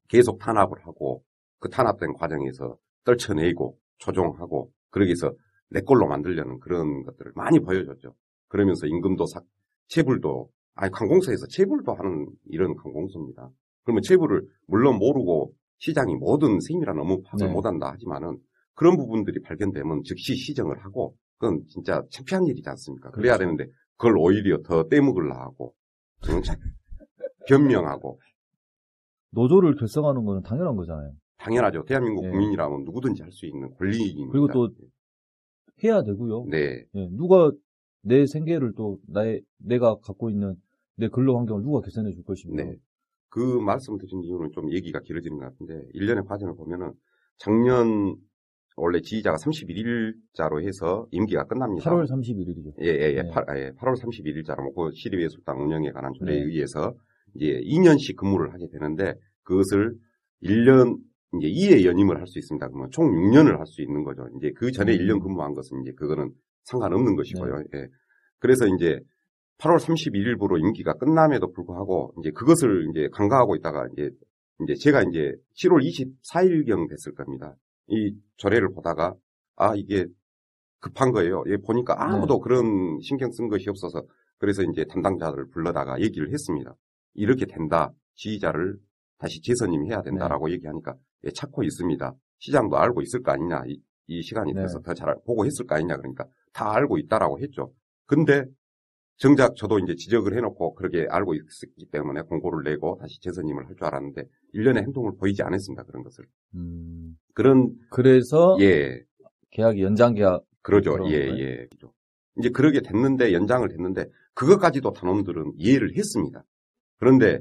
Speaker 3: 계속 탄압을 하고 그 탄압된 과정에서 떨쳐내고 조종하고 그러기 위해서 내 걸로 만들려는 그런 것들을 많이 보여줬죠. 그러면서 임금도 삭, 체불도, 아니, 관공서에서 체불도 하는 이런 관공서입니다. 그러면 체불을 물론 모르고 시장이 모든 세밀한 업무 파악을
Speaker 2: 네.
Speaker 3: 못한다 하지만은 그런 부분들이 발견되면 즉시 시정을 하고 그건 진짜 창피한 일이지 않습니까? 그래야
Speaker 2: 그렇죠.
Speaker 3: 되는데 그걸 오히려 더 떼먹으려 하고 응? 변명하고
Speaker 2: 노조를 결성하는 거는 당연한 거잖아요.
Speaker 3: 당연하죠. 대한민국
Speaker 2: 네.
Speaker 3: 국민이라면 누구든지 할 수 있는 권리입니다.
Speaker 2: 그리고 또 해야 되고요.
Speaker 3: 네.
Speaker 2: 예, 누가 내 생계를 또 나의 내가 갖고 있는 내 근로 환경을 누가 개선해 줄 것입니까?
Speaker 3: 네. 그 말씀 드린 이유는 좀 얘기가 길어지는 것 같은데, 일련의 과정을 보면은 작년 원래 지휘자가 31일자로 해서 임기가 끝납니다.
Speaker 2: 8월 31일이죠.
Speaker 3: 예, 예, 예.
Speaker 2: 네.
Speaker 3: 8, 월 31일자로 먹고 시립예술당 운영에 관한 조례에
Speaker 2: 네.
Speaker 3: 의해서 이제 2년씩 근무를 하게 되는데 그것을 1년 이제 2회 연임을 할 수 있습니다. 그러면 총 6년을 할 수 있는 거죠. 이제 그 전에
Speaker 2: 음.
Speaker 3: 1년 근무한 것은 이제 그거는 상관없는 것이고요. 예. 그래서 이제 8월 31일부로 임기가 끝남에도 불구하고 이제 그것을 이제 간과하고 있다가 이제 이제 제가 이제 7월 24일경 됐을 겁니다. 이 조례를 보다가 아 이게 급한 거예요. 예, 보니까 아무도 그런 신경 쓴 것이 없어서 그래서 이제 담당자를 불러다가 얘기를 했습니다. 이렇게 된다. 지휘자를 다시 재선임해야 된다라고 얘기하니까 예, 찾고 있습니다. 시장도 알고 있을 거 아니냐. 이, 이 시간이
Speaker 2: 네.
Speaker 3: 돼서 더 잘 보고 했을 거 아니냐. 그러니까 다 알고 있다라고 했죠. 근데 정작 저도 이제 지적을 해놓고 그렇게 알고 있었기 때문에 공고를 내고 다시 재선임을 할 줄 알았는데 일련의 행동을 보이지 않았습니다. 그런 것을.
Speaker 2: 음,
Speaker 3: 그런
Speaker 2: 그래서
Speaker 3: 예
Speaker 2: 계약이 연장 계약
Speaker 3: 그러죠. 예,
Speaker 2: 거예요?
Speaker 3: 예. 이제 그러게 됐는데, 연장을 됐는데, 그것까지도 단원들은 이해를 했습니다. 그런데,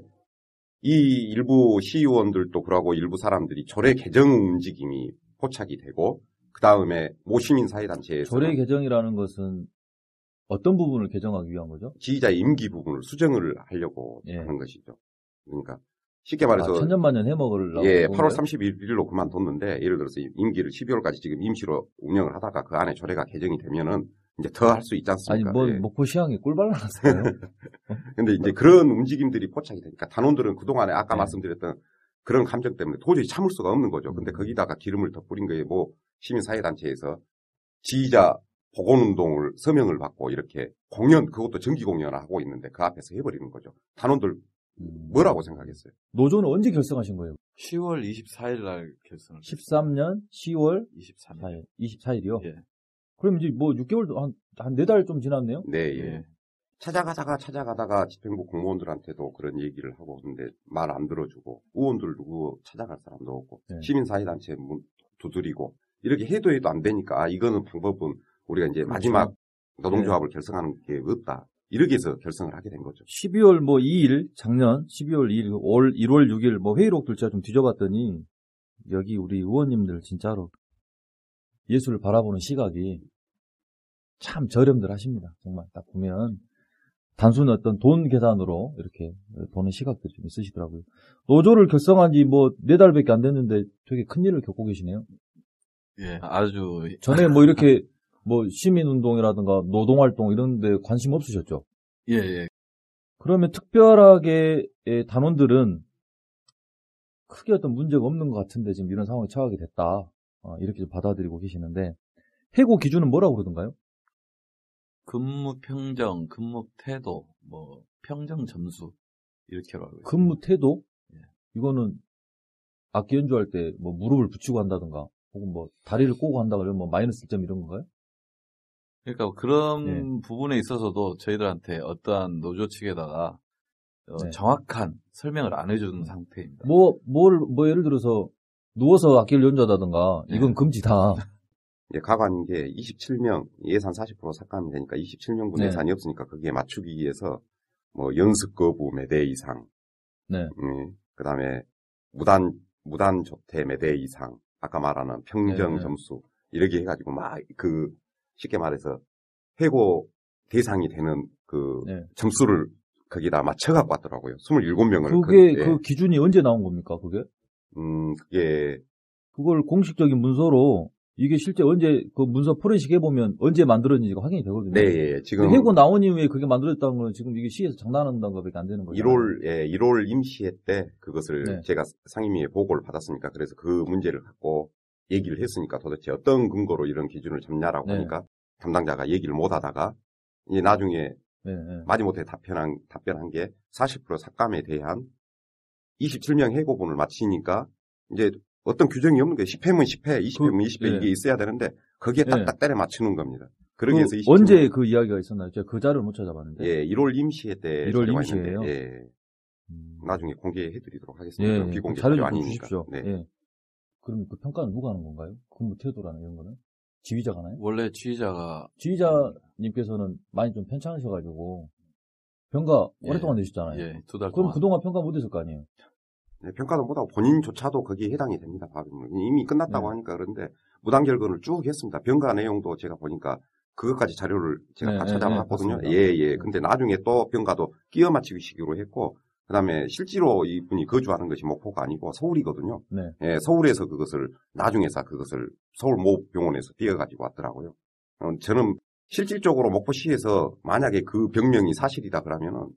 Speaker 3: 이 일부 시의원들도 그러고 일부 사람들이 조례 개정 움직임이 포착이 되고, 그 다음에 모시민 사회단체에서
Speaker 2: 조례 개정이라는 것은 어떤 부분을 개정하기 위한 거죠?
Speaker 3: 지휘자 임기 부분을 수정을 하려고
Speaker 2: 예.
Speaker 3: 하는 것이죠. 그러니까, 쉽게 말해서,
Speaker 2: 아, 천년만년 해먹으려고
Speaker 3: 예,
Speaker 2: 그런
Speaker 3: 8월
Speaker 2: 거예요?
Speaker 3: 31일로 그만뒀는데 예를 들어서 임기를 12월까지 지금 임시로 운영을 하다가 그 안에 조례가 개정이 되면은 이제 더 할 수 있지
Speaker 2: 아니
Speaker 3: 않습니까?
Speaker 2: 뭐
Speaker 3: 예.
Speaker 2: 목포시향에 꿀 발라놨어요.
Speaker 3: 근데 이제 그런 움직임들이 포착이 되니까 단원들은 그동안에 아까
Speaker 2: 네.
Speaker 3: 말씀드렸던 그런 감정 때문에 도저히 참을 수가 없는 거죠. 근데
Speaker 2: 음.
Speaker 3: 거기다가 기름을 더 뿌린 거에 뭐 시민사회단체에서 지휘자 복원운동을 서명을 받고 이렇게 공연, 그것도 정기 공연을 하고 있는데 그 앞에서 해버리는 거죠. 단원들
Speaker 2: 음.
Speaker 3: 뭐라고 생각했어요?
Speaker 2: 노조는 언제 결성하신 거예요?
Speaker 1: 10월 24일 날 결성을
Speaker 2: 13년 10월
Speaker 1: 23일.
Speaker 2: 4일, 24일이요?
Speaker 1: 예.
Speaker 2: 그럼 이제 뭐 6개월도 한, 한 4달 좀 지났네요?
Speaker 3: 네, 예.
Speaker 1: 예.
Speaker 3: 찾아가다가 찾아가다가 집행부 공무원들한테도 그런 얘기를 하고 근데 말 안 들어주고 의원들 누구 찾아갈 사람도 없고
Speaker 2: 네.
Speaker 3: 시민사회단체 문 두드리고 이렇게 해도 해도 안 되니까 아 이거는 방법은 우리가 이제
Speaker 2: 그렇죠.
Speaker 3: 마지막
Speaker 2: 네.
Speaker 3: 노동조합을 결성하는 게 없다 이렇게 해서 결성을 하게 된 거죠.
Speaker 2: 12월 뭐 2일, 작년 12월 2일, 올 1월 6일 뭐 회의록들 제가 좀 뒤져봤더니 여기 우리 의원님들 진짜로 예술을 바라보는 시각이 참 저렴들 하십니다. 정말 딱 보면 단순 어떤 돈 계산으로 이렇게 보는 시각들이 좀 있으시더라고요. 노조를 결성한 지 뭐 네 달밖에 안 됐는데 되게 큰 일을 겪고 계시네요.
Speaker 1: 예, 아주
Speaker 2: 전에 뭐 이렇게 뭐 시민운동이라든가 노동활동 이런 데 관심 없으셨죠?
Speaker 1: 예, 예.
Speaker 2: 그러면 특별하게 예, 단원들은 크게 어떤 문제가 없는 것 같은데 지금 이런 상황에 처하게 됐다. 어, 이렇게 좀 받아들이고 계시는데 해고 기준은 뭐라고 그러던가요?
Speaker 1: 근무 평정, 근무 태도, 뭐 평정 점수 이렇게로 알고 있습니다.
Speaker 2: 근무 태도?
Speaker 1: 예.
Speaker 2: 이거는 악기 연주할 때 뭐 무릎을 붙이고 한다든가 혹은 뭐 다리를 꼬고 한다 그러면 뭐 마이너스 점 이런 건가요?
Speaker 1: 그러니까 그런
Speaker 2: 네.
Speaker 1: 부분에 있어서도 저희들한테 어떠한 노조 측에다가 어,
Speaker 2: 네.
Speaker 1: 정확한 설명을 안 해주는 상태입니다.
Speaker 2: 뭐, 뭘, 뭐 예를 들어서 누워서 악기를 연주하다든가 이건
Speaker 1: 네.
Speaker 2: 금지다.
Speaker 3: 이제 가관 게 27명 예산 40% 삭감이 되니까 27명분
Speaker 2: 네.
Speaker 3: 예산이 없으니까 거기에 맞추기 위해서 뭐 연습 거부 매대 이상,
Speaker 2: 네.
Speaker 3: 음, 그다음에 무단 무단 조퇴 매대 이상, 아까 말하는 평정
Speaker 2: 네, 네.
Speaker 3: 점수 이렇게 해가지고 막 그 쉽게 말해서 해고 대상이 되는 그
Speaker 2: 네.
Speaker 3: 점수를 거기다 맞춰갖고 왔더라고요. 27명을.
Speaker 2: 그게 그 기준이 언제 나온 겁니까? 그게?
Speaker 3: 음, 그게
Speaker 2: 그걸 공식적인 문서로 이게 실제 언제 그 문서 포렌식 해보면 언제 만들어진지가 확인이 되거든요.
Speaker 3: 네, 예, 지금
Speaker 2: 근데 해고 나온 이후에 그게 만들어졌다는 건 지금 이게 시에서 장난한다는 것밖에 안 되는 거죠.
Speaker 3: 1월, 예, 1월 임시회 때 그것을
Speaker 2: 네.
Speaker 3: 제가 상임위에 보고를 받았으니까 그래서 그 문제를 갖고 얘기를 했으니까 도대체 어떤 근거로 이런 기준을 잡냐라고
Speaker 2: 네.
Speaker 3: 하니까 담당자가 얘기를 못 하다가 이제 나중에
Speaker 2: 네, 네.
Speaker 3: 마지못해 답변한, 답변한 게 40% 삭감에 대한 27명 해고분을 마치니까 이제 어떤 규정이 없는 거예요. 10회면 10회, 20회면 20회
Speaker 2: 네.
Speaker 3: 이게 있어야 되는데 거기에
Speaker 2: 네.
Speaker 3: 딱딱 때려 맞추는 겁니다. 그러기
Speaker 2: 그
Speaker 3: 위해서 27명.
Speaker 2: 언제 그 이야기가 있었나요? 제가 그 자료를 못 찾아봤는데.
Speaker 3: 예, 1월 임시회 때
Speaker 2: 1월
Speaker 3: 자료가
Speaker 2: 임시회예요?
Speaker 3: 있는데, 예,
Speaker 2: 음.
Speaker 3: 나중에 공개해드리도록 하겠습니다.
Speaker 2: 예, 예.
Speaker 3: 비공개
Speaker 2: 자료
Speaker 3: 아니니까.
Speaker 2: 주십시오.
Speaker 3: 네.
Speaker 2: 예. 그럼 그 평가는 누가 하는 건가요? 근무 태도라는 이런 거는? 지휘자가 하나요?
Speaker 1: 원래 지휘자가
Speaker 2: 지휘자님께서는 많이 좀 편찮으셔가지고 평가
Speaker 1: 예.
Speaker 2: 오랫동안 내셨잖아요.
Speaker 1: 예, 두달
Speaker 2: 그럼
Speaker 1: 동안
Speaker 2: 그동안 평가 못 했을 거 아니에요?
Speaker 3: 네, 평가도 못하고 본인조차도 거기에 해당이 됩니다. 이미 끝났다고
Speaker 2: 네.
Speaker 3: 하니까 그런데 무단결근을 쭉 했습니다. 병가 내용도 제가 보니까 그것까지 자료를 제가
Speaker 2: 네,
Speaker 3: 다
Speaker 2: 네,
Speaker 3: 찾아봤거든요.
Speaker 2: 네,
Speaker 3: 예,
Speaker 2: 봤습니다.
Speaker 3: 예. 근데 나중에 또 병가도 끼워 맞추기식으로 했고 그 다음에 실제로 이분이 거주하는 것이 목포가 아니고 서울이거든요.
Speaker 2: 네.
Speaker 3: 예, 서울에서 그것을 나중에서 그것을 서울 모 병원에서 띄어가지고 왔더라고요. 어, 저는 실질적으로 목포시에서 만약에 그 병명이 사실이다 그러면은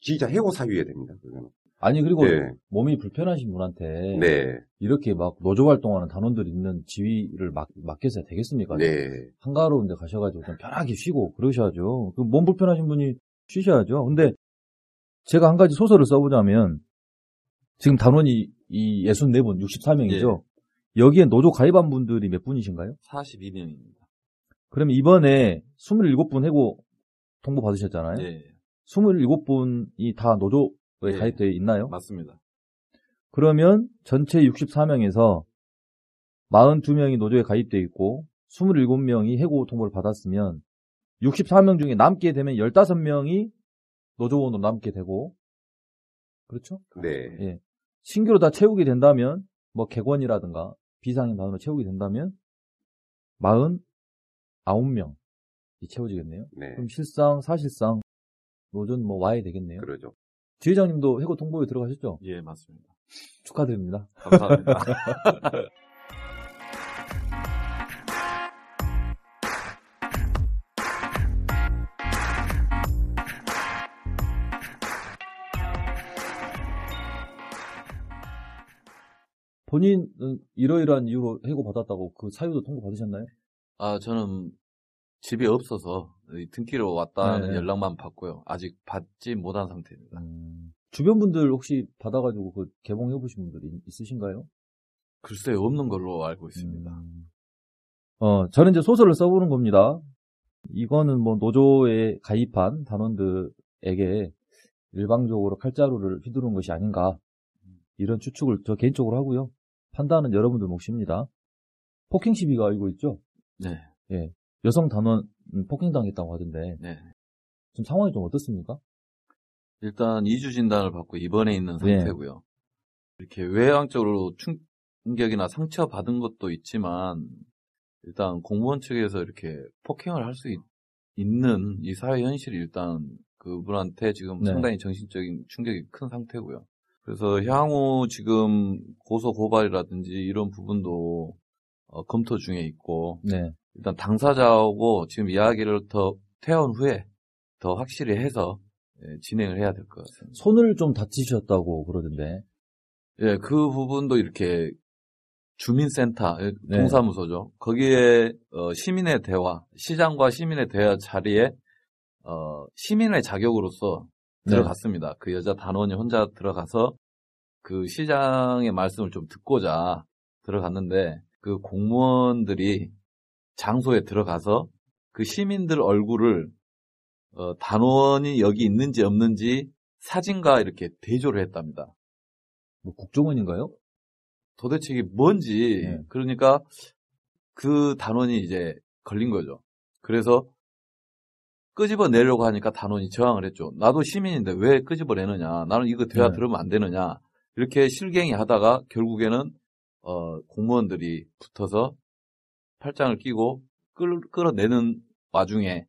Speaker 3: 진짜 해고 사유해야 됩니다. 그거는.
Speaker 2: 아니 그리고
Speaker 3: 네.
Speaker 2: 몸이 불편하신 분한테
Speaker 3: 네,
Speaker 2: 이렇게 막 노조 활동하는 단원들이 있는 지위를 맡, 맡겨서 되겠습니까?
Speaker 3: 네,
Speaker 2: 한가로운 데 가셔가지고 좀 편하게 쉬고 그러셔야죠. 그몸 불편하신 분이 쉬셔야죠. 근데 제가 한 가지 소설을 써보자면 지금 단원이 이 64분, 64명이죠. 여기에 노조 가입한 분들이 몇 분이신가요?
Speaker 1: 42명입니다.
Speaker 2: 그러면 이번에 27분 해고 통보 받으셨잖아요.
Speaker 1: 네,
Speaker 2: 27분이 다 노조에
Speaker 1: 네.
Speaker 2: 가입되어 있나요?
Speaker 1: 맞습니다.
Speaker 2: 그러면 전체 64명에서 42명이 노조에 가입되어 있고 27명이 해고 통보를 받았으면 64명 중에 남게 되면 15명이 노조원으로 남게 되고 그렇죠?
Speaker 3: 네,
Speaker 2: 예. 신규로 다 채우게 된다면 뭐 개권이라든가 비상인 단으로 채우게 된다면 49명이 채워지겠네요.
Speaker 3: 네,
Speaker 2: 그럼 실상 사실상 노조는 뭐 와야 되겠네요.
Speaker 3: 그러죠.
Speaker 2: 지회장님도 해고 통보에 들어가셨죠?
Speaker 1: 예, 맞습니다.
Speaker 2: 축하드립니다.
Speaker 1: 감사합니다.
Speaker 2: 본인은 이러이러한 이유로 해고 받았다고 그 사유도 통보 받으셨나요?
Speaker 1: 아, 저는 집이 없어서 이 등기로 왔다는
Speaker 2: 네.
Speaker 1: 연락만 받고요. 아직 받지 못한 상태입니다.
Speaker 2: 주변 분들 혹시 받아가지고 그 개봉해 보신 분들이 있으신가요?
Speaker 1: 글쎄 없는 걸로 알고 있습니다.
Speaker 2: 음. 어, 저는 이제 소설을 써보는 겁니다. 이거는 뭐 노조에 가입한 단원들에게 일방적으로 칼자루를 휘두른 것이 아닌가 이런 추측을 저 개인적으로 하고요. 판단은 여러분들 몫입니다. 폭행 시비가 알고 있죠?
Speaker 1: 네,
Speaker 2: 여성 단원 음, 폭행당했다고 하던데
Speaker 1: 네.
Speaker 2: 지금 상황이 좀 어떻습니까?
Speaker 1: 일단 이주 진단을 받고 입원해 있는
Speaker 2: 네.
Speaker 1: 상태고요. 이렇게 외향적으로 충격이나 상처 받은 것도 있지만 일단 공무원 측에서 이렇게 폭행을 할 수 있는 이 사회 현실이 일단 그분한테 지금
Speaker 2: 네.
Speaker 1: 상당히 정신적인 충격이 큰 상태고요. 그래서 향후 지금 고소 고발이라든지 이런 부분도 어, 검토 중에 있고
Speaker 2: 네.
Speaker 1: 일단 당사자하고 지금 이야기를 더 퇴원 후에 더 확실히 해서 예, 진행을 해야 될 것 같습니다.
Speaker 2: 손을 좀 다치셨다고 그러던데.
Speaker 1: 예, 그 부분도 이렇게 주민센터, 예,
Speaker 2: 네.
Speaker 1: 동사무소죠. 거기에 어, 시민의 대화, 시장과 시민의 대화 자리에 어, 시민의 자격으로서
Speaker 2: 네.
Speaker 1: 들어갔습니다. 그 여자 단원이 혼자 들어가서 그 시장의 말씀을 좀 듣고자 들어갔는데 그 공무원들이 장소에 들어가서 그 시민들 얼굴을 어, 단원이 여기 있는지 없는지 사진과 이렇게 대조를 했답니다.
Speaker 2: 뭐 국정원인가요?
Speaker 1: 도대체 이게 뭔지
Speaker 2: 네.
Speaker 1: 그러니까 그 단원이 이제 걸린 거죠. 그래서 끄집어 내려고 하니까 단원이 저항을 했죠. 나도 시민인데 왜 끄집어 내느냐? 나는 이거 대화
Speaker 2: 네.
Speaker 1: 들으면 안 되느냐? 이렇게 실갱이 하다가 결국에는 어, 공무원들이 붙어서 팔짱을 끼고 끌, 끌어내는 와중에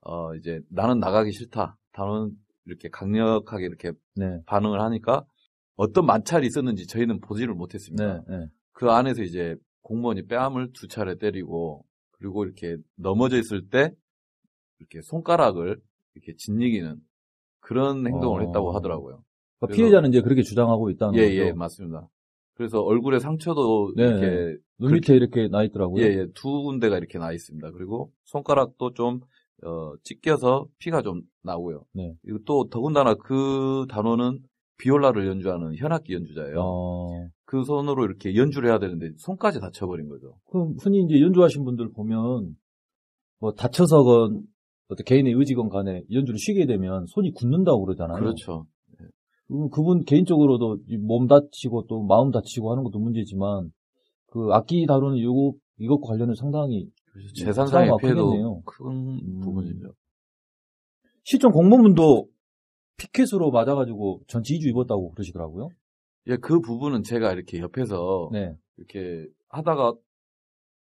Speaker 1: 어, 이제 나는 나가기 싫다. 단원 이렇게 강력하게 이렇게
Speaker 2: 네.
Speaker 1: 반응을 하니까 어떤 마찰이 있었는지 저희는 보지를
Speaker 2: 네.
Speaker 1: 못했습니다.
Speaker 2: 네.
Speaker 1: 그 안에서 이제 공무원이 뺨을 두 차례 때리고 그리고 이렇게 넘어져 있을 때 이렇게 손가락을 이렇게 짓이기는 그런 행동을
Speaker 2: 어.
Speaker 1: 했다고 하더라고요.
Speaker 2: 그러니까 피해자는 이제 그렇게 주장하고 있다는
Speaker 1: 예,
Speaker 2: 거죠.
Speaker 1: 예, 맞습니다. 그래서 얼굴에 상처도
Speaker 2: 네,
Speaker 1: 이렇게
Speaker 2: 눈 밑에 이렇게 나 있더라고요.
Speaker 1: 예, 예, 두 군데가 이렇게 나 있습니다. 그리고 손가락도 좀 어, 찢겨서 피가 좀 나고요.
Speaker 2: 네.
Speaker 1: 그리고 또 더군다나 그 단원은 비올라를 연주하는 현악기 연주자예요.
Speaker 2: 어,
Speaker 1: 그 손으로 이렇게 연주를 해야 되는데 손까지 다쳐버린 거죠.
Speaker 2: 그럼 흔히 이제 연주하신 분들 보면 뭐 다쳐서건 어떤 개인의 의지건 간에 연주를 쉬게 되면 손이 굳는다고 그러잖아요.
Speaker 1: 그렇죠.
Speaker 2: 그럼 그분 개인적으로도 이몸 다치고 또 마음 다치고 하는 것도 문제지만 그 악기 다루는 이것, 이것과 관련해 상당히 네,
Speaker 1: 재산상의 피해도. 큰
Speaker 2: 음.
Speaker 1: 부분이죠.
Speaker 2: 시청 공무원분도 피켓으로 맞아가지고 전치 2주 입었다고 그러시더라고요.
Speaker 1: 예, 그 부분은 제가 이렇게 옆에서
Speaker 2: 네.
Speaker 1: 이렇게 하다가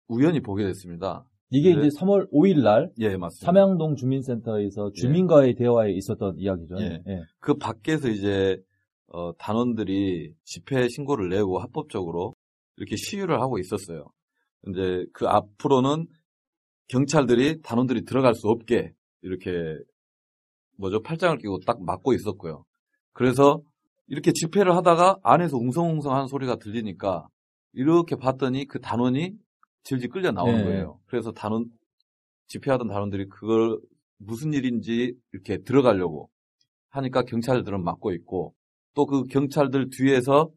Speaker 1: 우연히 보게 됐습니다.
Speaker 2: 이게
Speaker 1: 네.
Speaker 2: 이제 3월 5일 날
Speaker 1: 예, 맞습니다.
Speaker 2: 삼양동 주민센터에서 주민과의 대화에 있었던 이야기죠.
Speaker 1: 예.
Speaker 2: 예.
Speaker 1: 그 밖에서 이제 어, 단원들이 집회 신고를 내고 합법적으로 이렇게 시위를 하고 있었어요. 이제 그 앞으로는 경찰들이 단원들이 들어갈 수 없게 이렇게 뭐죠 팔짱을 끼고 딱 막고 있었고요. 그래서 이렇게 집회를 하다가 안에서 웅성웅성하는 소리가 들리니까 이렇게 봤더니 그 단원이 질질 끌려 나오는
Speaker 2: 네.
Speaker 1: 거예요. 그래서 단원 집회하던 단원들이 그걸 무슨 일인지 이렇게 들어가려고 하니까 경찰들은 막고 있고 또 그 경찰들 뒤에서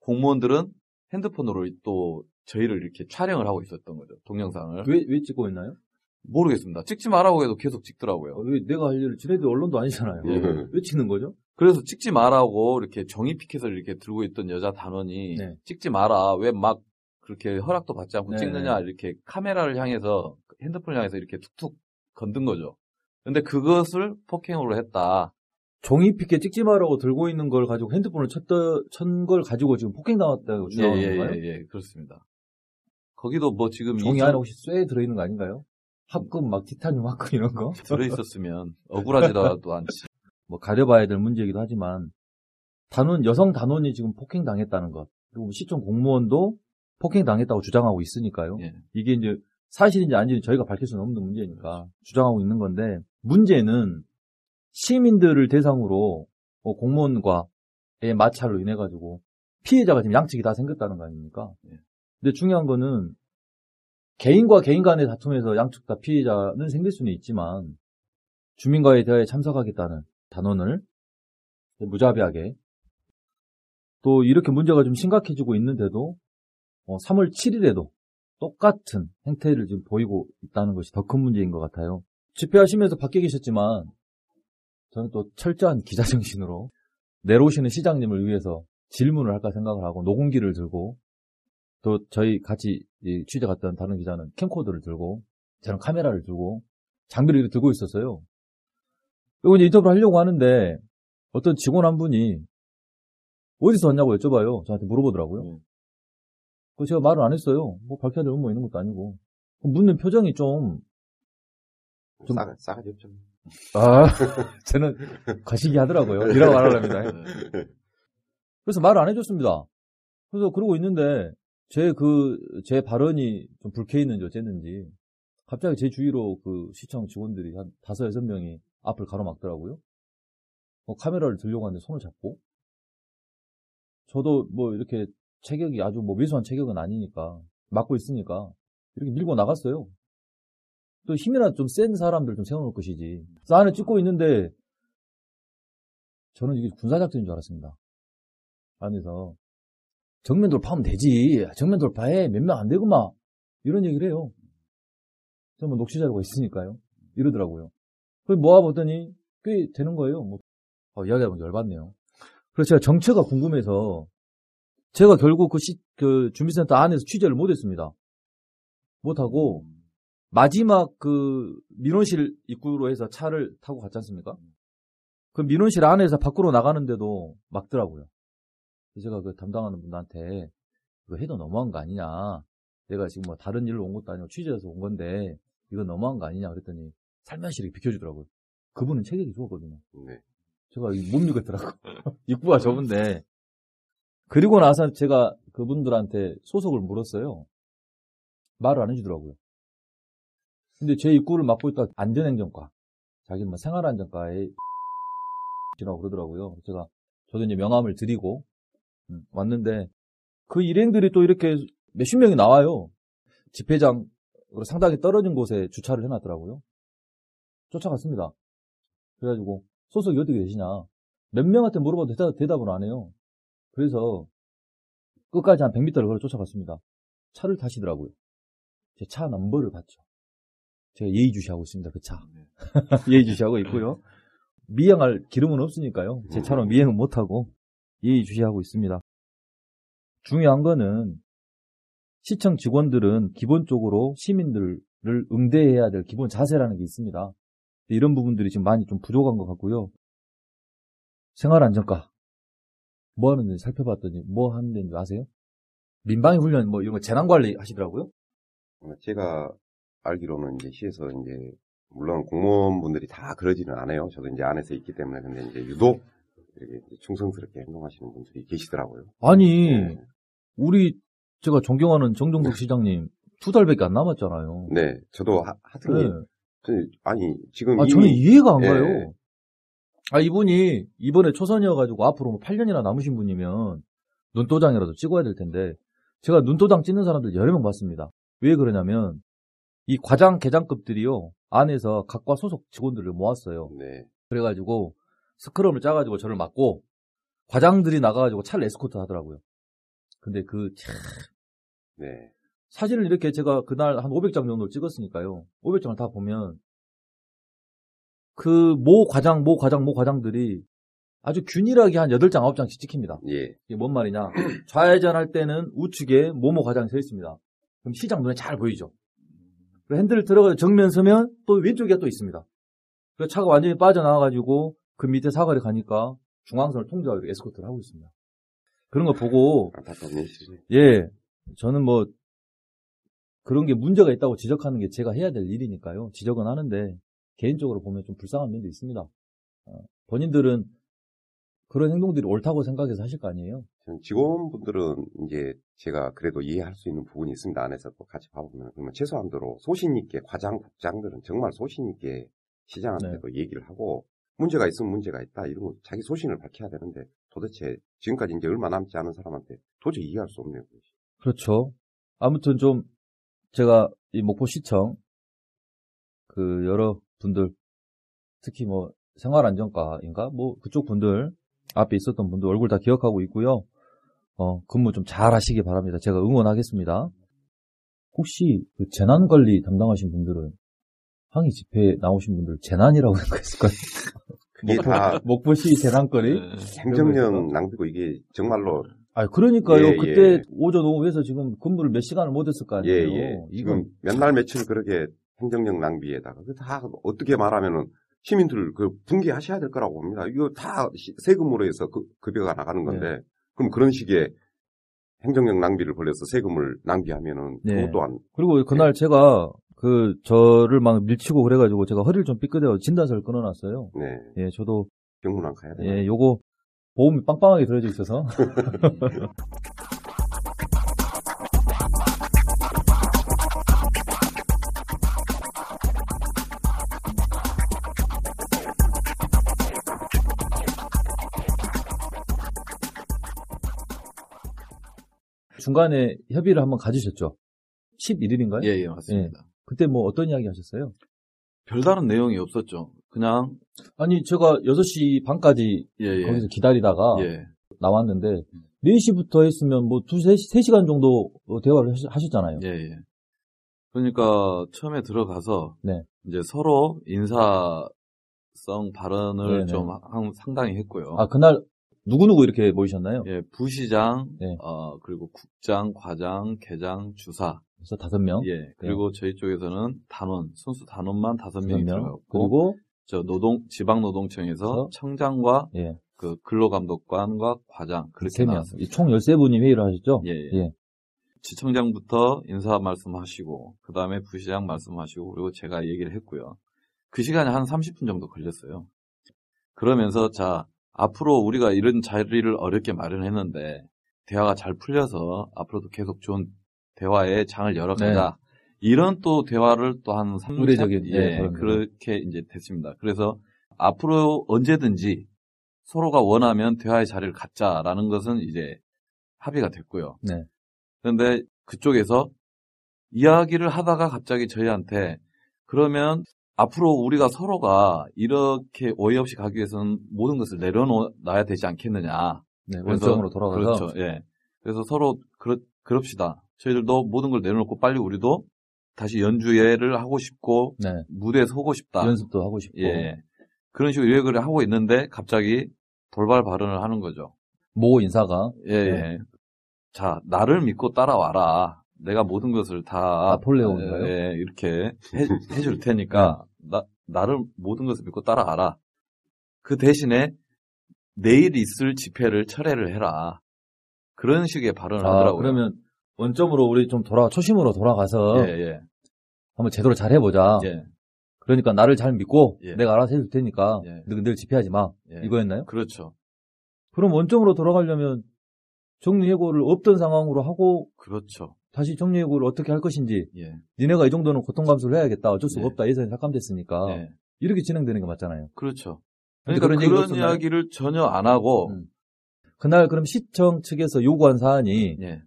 Speaker 1: 공무원들은 핸드폰으로 또 저희를 이렇게 촬영을 하고 있었던 거죠. 동영상을.
Speaker 2: 왜, 왜 찍고 있나요?
Speaker 1: 모르겠습니다. 찍지 말라고 해도 계속 찍더라고요.
Speaker 2: 어, 왜 내가 할 일을 지네들 언론도 아니잖아요.
Speaker 1: 예.
Speaker 2: 왜 찍는 거죠?
Speaker 1: 그래서 찍지 마라고 이렇게 정의 피켓을 이렇게 들고 있던 여자 단원이
Speaker 2: 네.
Speaker 1: 찍지 마라. 왜 막 그렇게 허락도 받지 않고
Speaker 2: 네.
Speaker 1: 찍느냐 이렇게 카메라를 향해서 핸드폰을 향해서 이렇게 툭툭 건든 거죠. 근데 그것을 폭행으로 했다.
Speaker 2: 종이 피켓 찍지 마라고 들고 있는 걸 가지고 핸드폰을 쳤던, 쳤걸 가지고 지금 폭행 당했다고
Speaker 1: 예,
Speaker 2: 주장하는
Speaker 1: 예,
Speaker 2: 건가요?
Speaker 1: 예, 예, 그렇습니다. 거기도 뭐 지금
Speaker 2: 종이
Speaker 1: 이전-
Speaker 2: 안에 혹시 쇠 들어있는 거 아닌가요? 합금, 막 티타늄 합금 이런 거?
Speaker 1: 들어있었으면 억울하지도 않지.
Speaker 2: 뭐 가려봐야 될 문제이기도 하지만 단원 여성 단원이 지금 폭행 당했다는 것 그리고 시청 공무원도 폭행당했다고 주장하고 있으니까요.
Speaker 1: 예.
Speaker 2: 이게 이제 사실인지 아닌지 저희가 밝힐 수는 없는 문제니까 주장하고 있는 건데 문제는 시민들을 대상으로 뭐 공무원과의 마찰로 인해 가지고 피해자가 지금 양측이 다 생겼다는 거 아닙니까?
Speaker 1: 예.
Speaker 2: 근데 중요한 거는 개인과 개인 간의 다툼에서 양측 다 피해자는 생길 수는 있지만 주민과의 대화에 참석하겠다는 단원을 무자비하게 또 이렇게 문제가 좀 심각해지고 있는데도 3월 7일에도 똑같은 행태를 지금 보이고 있다는 것이 더 큰 문제인 것 같아요. 집회하시면서 밖에 계셨지만 저는 또 철저한 기자 정신으로 내려오시는 시장님을 위해서 질문을 할까 생각을 하고 녹음기를 들고 또 저희 같이 이 취재 갔던 다른 기자는 캠코더를 들고 저는 카메라를 들고 장비를 들고 있었어요. 그리고 이제 인터뷰를 하려고 하는데 어떤 직원 한 분이 어디서 왔냐고 여쭤봐요. 저한테 물어보더라고요.
Speaker 1: 음.
Speaker 2: 그 제가 말을 안 했어요. 뭐 밝혀야 될 의무 있는 것도 아니고. 묻는 표정이 좀, 좀-
Speaker 3: 싸가, 싸가지 없죠.
Speaker 2: 아, 저는 가시기 하더라고요. 이라고 말하랍니다.
Speaker 1: 네.
Speaker 2: 그래서 말을 안 해줬습니다. 그래서 그러고 있는데, 제 그, 제 발언이 좀 불쾌했는지 어쨌는지, 갑자기 제 주위로 그 시청 직원들이 한 다섯, 여섯 명이 앞을 가로막더라고요. 뭐 카메라를 들려고 하는데 손을 잡고, 저도 뭐 이렇게 체격이 아주 뭐 왜소한 체격은 아니니까, 막고 있으니까, 이렇게 밀고 나갔어요. 또 힘이나 좀 센 사람들 좀 세워놓을 것이지. 안에 찍고 있는데, 저는 이게 군사작전인 줄 알았습니다. 안에서. 정면 돌파하면 되지. 정면 돌파해. 몇 명 안 되구만. 이런 얘기를 해요. 저뭐 녹취 자료가 있으니까요. 이러더라고요. 그래서 모아보더니 꽤 되는 거예요. 뭐, 어, 이야기하면 열받네요. 그래서 제가 정체가 궁금해서 제가 결국 그, 시, 그 준비센터 안에서 취재를 못했습니다. 못하고 마지막 그 민원실 입구로 해서 차를 타고 갔지 않습니까? 그 민원실 안에서 밖으로 나가는데도 막더라고요. 제가 그 담당하는 분한테 이거 해도 너무한 거 아니냐. 내가 지금 뭐 다른 일로 온 것도 아니고 취재해서 온 건데 이거 너무한 거 아니냐 그랬더니 살며시 이렇게 비켜주더라고요. 그분은 체격이 좋았거든요.
Speaker 3: 네.
Speaker 2: 제가 이못 믿겠더라고. 입구가 좁은데. 그리고 나서 제가 그분들한테 소속을 물었어요. 말을 안 해주더라고요. 근데 제 입구를 맡고 있다 안전행정과, 자기는 뭐 생활안전과에 이라고 그러더라고요. 제가 저도 이제 명함을 드리고 음, 왔는데 그 일행들이 또 이렇게 몇십 명이 나와요. 집회장으로 상당히 떨어진 곳에 주차를 해놨더라고요. 쫓아갔습니다. 그래가지고 소속이 어떻게 되시냐. 몇 명한테 물어봐도 대답, 대답을 안 해요. 그래서 끝까지 한 100m를 걸어 쫓아갔습니다. 차를 타시더라고요. 제 차 넘버를 봤죠. 제가 예의주시하고 있습니다. 그 차. 예의주시하고 있고요. 미행할 기름은 없으니까요. 제 차로 미행은 못하고 예의주시하고 있습니다. 중요한 거는 시청 직원들은 기본적으로 시민들을 응대해야 될 기본 자세라는 게 있습니다. 이런 부분들이 지금 많이 좀 부족한 것 같고요. 생활안전과 뭐 하는지 살펴봤더니 뭐 하는 데인지 아세요? 민방위 훈련 뭐 이런 거 재난 관리 하시더라고요.
Speaker 3: 어, 제가 알기로는 이제 시에서 이제 물론 공무원분들이 다 그러지는 않아요. 저도 이제 안에서 있기 때문에 근데 이제 유독 이렇게 충성스럽게 행동하시는 분들이 계시더라고요.
Speaker 2: 아니,
Speaker 3: 네.
Speaker 2: 우리 제가 존경하는 정종석 시장님 두 달밖에 안 남았잖아요.
Speaker 3: 네, 저도 하, 하여튼
Speaker 2: 네.
Speaker 3: 저- 아니 지금
Speaker 2: 아, 저는 이해가 안
Speaker 3: 예.
Speaker 2: 가요. 아, 이분이 이번에 초선이어가지고 앞으로 뭐 8년이나 남으신 분이면 눈도장이라도 찍어야 될 텐데, 제가 눈도장 찍는 사람들 여러 명 봤습니다. 왜 그러냐면, 이 과장, 계장급들이요, 안에서 각과 소속 직원들을 모았어요.
Speaker 3: 네,
Speaker 2: 그래가지고, 스크럼을 짜가지고 저를 맞고, 과장들이 나가가지고 차를 에스코트 하더라고요. 근데 그, 참,
Speaker 3: 네,
Speaker 2: 사진을 이렇게 제가 그날 한 500장 정도 찍었으니까요. 500장을 다 보면 그 모 과장, 모 과장, 모 과장들이 아주 균일하게 한 8장, 9장씩 찍힙니다.
Speaker 3: 예,
Speaker 2: 이게 뭔 말이냐. 좌회전할 때는 우측에 모모 과장이 서 있습니다. 그럼 시장 눈에 잘 보이죠. 핸들을 들어가 정면 서면 또 왼쪽에 또 있습니다. 그래서 차가 완전히 빠져나와가지고 그 밑에 사거리 가니까 중앙선을 통제하고 에스코트를 하고 있습니다. 그런 거 보고. 예, 저는 뭐 그런 게 문제가 있다고 지적하는 게 제가 해야 될 일이니까요. 지적은 하는데 개인적으로 보면 좀 불쌍한 면도 있습니다. 어, 본인들은 그런 행동들이 옳다고 생각해서 하실 거 아니에요?
Speaker 3: 전 직원분들은 이제 제가 그래도 이해할 수 있는 부분이 있습니다. 안에서 또 같이 봐보면 그러면 최소한도로 소신 있게 과장, 국장들은 정말 소신 있게 시장한테도 얘기를 하고 문제가 있으면 문제가 있다 이런 거 자기 소신을 밝혀야 되는데 도대체 지금까지 이제 얼마 남지 않은 사람한테 도저히 이해할 수 없네요.
Speaker 2: 그렇죠. 아무튼 좀 제가 이 목포시청 그 여러 분들 특히 뭐 생활안정과인가 뭐 그쪽 분들 앞에 있었던 분들 얼굴 다 기억하고 있고요. 어 근무 좀 잘 하시기 바랍니다. 제가 응원하겠습니다. 혹시 그 재난관리 담당하신 분들은 항의 집회에 나오신 분들 재난이라고 생각했을까요?
Speaker 3: 그게 다
Speaker 2: 목포시 재난거리?
Speaker 1: 네.
Speaker 3: 행정력 낭비고 이게 정말로
Speaker 2: 아 그러니까요.
Speaker 3: 예,
Speaker 2: 그때
Speaker 3: 예.
Speaker 2: 오전 오후 해서 지금 근무를 몇 시간을 못 했을 거 아니에요.
Speaker 3: 예, 예. 지금 몇날 며칠 그렇게 행정력 낭비에다가 그 다 어떻게 말하면은 시민들 그 붕괴하셔야 될 거라고 봅니다. 이거 다 시- 세금으로 해서 그 급여가 나가는 건데 그럼 그런 식의 행정력 낭비를 벌여서 세금을 낭비하면은
Speaker 2: 네.
Speaker 3: 그것 또한
Speaker 2: 그리고 그날 제가 그 저를 막 밀치고 그래가지고 제가 허리를 좀 삐끗해서 진단서를 끊어놨어요.
Speaker 3: 네
Speaker 2: 예, 저도
Speaker 3: 병문안 가야 돼요.
Speaker 2: 예, 요거 보험이 빵빵하게 들어져 있어서 중간에 협의를 한번 가지셨죠? 11일인가요?
Speaker 1: 예, 예, 맞습니다.
Speaker 2: 그때 뭐 어떤 이야기 하셨어요?
Speaker 1: 별다른 내용이 없었죠. 그냥,
Speaker 2: 아니, 제가 6시 반까지
Speaker 1: 예, 예.
Speaker 2: 거기서 기다리다가
Speaker 1: 예.
Speaker 2: 나왔는데 4시부터 했으면 뭐 2, 3, 3시간 정도 어, 대화를 하셨잖아요.
Speaker 1: 예, 예. 그러니까 처음에 들어가서
Speaker 2: 네.
Speaker 1: 이제 서로 인사성 발언을
Speaker 2: 네 네.
Speaker 1: 좀 한- 상당히 했고요.
Speaker 2: 아, 그날 누구누구 이렇게 모이셨나요?
Speaker 1: 예, 부시장,
Speaker 2: 네.
Speaker 1: 어, 그리고 국장, 과장, 계장, 주사.
Speaker 2: 그래서 다섯 명.
Speaker 1: 예, 그리고 저희 쪽에서는 단원, 선수 단원만 다섯 명이. 들어갔고,
Speaker 2: 그리고
Speaker 1: 저 노동, 지방 노동청에서
Speaker 2: 그래서?
Speaker 1: 청장과
Speaker 2: 예,
Speaker 1: 그 근로감독관과 과장, 그렇게. 나왔습니다.
Speaker 2: 총 13분이 회의를 하셨죠?
Speaker 1: 예, 예.
Speaker 2: 예.
Speaker 1: 지청장부터 인사 말씀하시고, 그 다음에 부시장 말씀하시고, 그리고 제가 얘기를 했고요. 그 시간이 한 30분 정도 걸렸어요. 그러면서, 자, 앞으로 우리가 이런 자리를 어렵게 마련했는데, 대화가 잘 풀려서 앞으로도 계속 좋은 대화의 장을 열어가자. 이런 또 대화를 또 한 3,
Speaker 2: 네. 의례적인,
Speaker 1: 예,
Speaker 2: 네,
Speaker 1: 그렇게 이제 됐습니다. 그래서 앞으로 언제든지 서로가 원하면 대화의 자리를 갖자라는 것은 이제 합의가 됐고요.
Speaker 2: 네.
Speaker 1: 그런데 그쪽에서 이야기를 하다가 갑자기 저희한테 그러면 앞으로 우리가 서로가 이렇게 오해 없이 가기 위해서는 모든 것을 내려놔야 되지 않겠느냐.
Speaker 2: 네, 원점으로 돌아가서
Speaker 1: 그렇죠. 예. 그래서 서로 그러, 그럽시다. 저희들도 모든 걸 내려놓고 빨리 우리도 다시 연주회를 하고 싶고
Speaker 2: 네,
Speaker 1: 무대에 서고 싶다.
Speaker 2: 연습도 하고 싶고
Speaker 1: 예. 그런 식으로 얘기를 하고 있는데 갑자기 돌발 발언을 하는 거죠.
Speaker 2: 모 인사가
Speaker 1: 예,
Speaker 2: 네.
Speaker 1: 예. 자, 나를 믿고 따라와라. 내가 모든 것을 다
Speaker 2: 나폴레옹인가요?
Speaker 1: 예, 이렇게 해, 해줄 테니까 나 나를 모든 것을 믿고 따라가라. 그 대신에 내일 있을 집회를 철회를 해라. 그런 식의 발언을
Speaker 2: 아,
Speaker 1: 하더라고요.
Speaker 2: 그러면 원점으로 우리 좀 돌아 초심으로 돌아가서
Speaker 1: 예, 예.
Speaker 2: 한번 제대로 잘 해보자.
Speaker 1: 예.
Speaker 2: 그러니까 나를 잘 믿고
Speaker 1: 예.
Speaker 2: 내가 알아서 해줄 테니까
Speaker 1: 예.
Speaker 2: 늘, 늘 집회하지 마.
Speaker 1: 예.
Speaker 2: 이거였나요?
Speaker 1: 그렇죠.
Speaker 2: 그럼 원점으로 돌아가려면 정리해고를 없던 상황으로 하고
Speaker 1: 그렇죠.
Speaker 2: 다시 정리해고를 어떻게 할 것인지
Speaker 1: 예.
Speaker 2: 니네가 이 정도는 고통 감수를 해야겠다. 어쩔 수가
Speaker 1: 예.
Speaker 2: 없다. 예산이 삭감됐으니까
Speaker 1: 예.
Speaker 2: 이렇게 진행되는 게 맞잖아요.
Speaker 1: 그렇죠. 그러니까
Speaker 2: 그런
Speaker 1: 그런? 이야기를 전혀 안 하고
Speaker 2: 음. 그날 그럼 시청 측에서 요구한 사안이
Speaker 1: 예.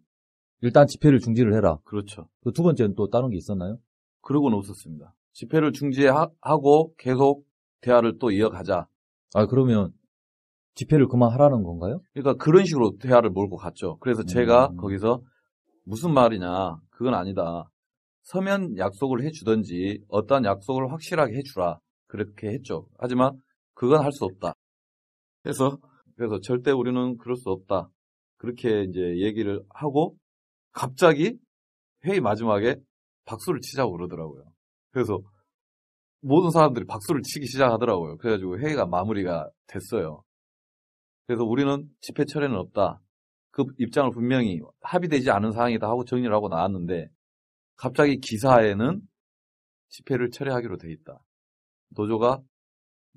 Speaker 2: 일단 집회를 중지를 해라.
Speaker 1: 그렇죠.
Speaker 2: 그 두 번째는 또 다른 게 있었나요?
Speaker 1: 그러고는 없었습니다. 집회를 중지하고 계속 대화를 또 이어가자.
Speaker 2: 아 그러면 집회를 그만하라는 건가요?
Speaker 1: 그러니까 그런 식으로 대화를 몰고 갔죠. 그래서 제가
Speaker 2: 음.
Speaker 1: 거기서 무슨 말이냐, 그건 아니다. 서면 약속을 해주든지 어떠한 약속을 확실하게 해주라. 그렇게 했죠. 하지만 그건 할 수 없다. 그래서 그래서 절대 우리는 그럴 수 없다. 그렇게 이제 얘기를 하고 갑자기 회의 마지막에 박수를 치자고 그러더라고요. 그래서 모든 사람들이 박수를 치기 시작하더라고요. 그래가지고 회의가 마무리가 됐어요. 그래서 우리는 집회 철회는 없다. 그 입장을 분명히 합의되지 않은 사항이다 하고 정리를 하고 나왔는데 갑자기 기사에는 집회를 철회하기로 돼 있다. 노조가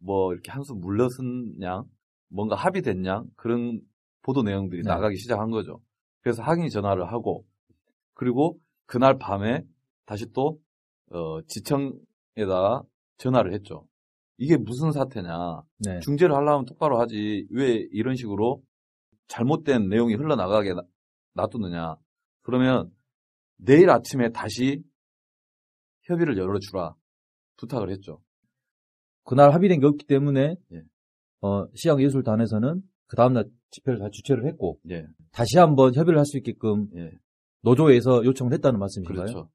Speaker 1: 뭐 이렇게 한숨 물러선 양, 뭔가 합의된 양 그런 보도 내용들이
Speaker 2: 네.
Speaker 1: 나가기 시작한 거죠. 그래서 항의 전화를 하고 그리고 그날 밤에 다시 또 어, 지청에다가 전화를 했죠. 이게 무슨 사태냐?
Speaker 2: 네.
Speaker 1: 중재를 하려면 똑바로 하지 왜 이런 식으로 잘못된 내용이 흘러나가게 나- 놔두느냐 그러면 내일 아침에 다시 협의를 열어주라 부탁을 했죠
Speaker 2: 그날 합의된 게 없기 때문에
Speaker 1: 예.
Speaker 2: 어, 시향예술단에서는 그 다음날 집회를 다 주최를 했고
Speaker 1: 예,
Speaker 2: 다시 한번 협의를 할 수 있게끔
Speaker 1: 예,
Speaker 2: 노조에서 요청을 했다는 말씀이신가요?
Speaker 1: 그렇죠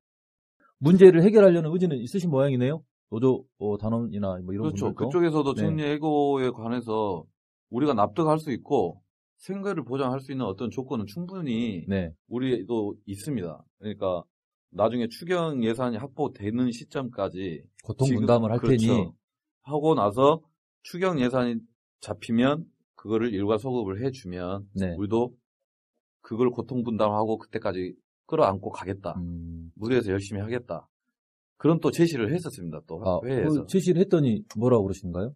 Speaker 2: 문제를 해결하려는 의지는 있으신 모양이네요. 노조 어, 단원이나 뭐 이런
Speaker 1: 그렇죠
Speaker 2: 분들도.
Speaker 1: 그쪽에서도
Speaker 2: 네.
Speaker 1: 정리해고에 관해서 우리가 납득할 수 있고 생계를 보장할 수 있는 어떤 조건은 충분히
Speaker 2: 네.
Speaker 1: 우리도 있습니다 그러니까 나중에 추경 예산이 확보되는 시점까지
Speaker 2: 고통 분담을 할
Speaker 1: 그렇죠.
Speaker 2: 테니
Speaker 1: 하고 나서 추경 예산이 잡히면 그거를 일괄 소급을 해주면
Speaker 2: 네.
Speaker 1: 우리도 그걸 고통 분담하고 그때까지 끌어안고 가겠다.
Speaker 2: 음,
Speaker 1: 무대에서 열심히 하겠다. 그런 또 제시를 했었습니다. 또
Speaker 2: 아,
Speaker 1: 회의에서
Speaker 2: 그 제시를 했더니 뭐라고 그러신가요?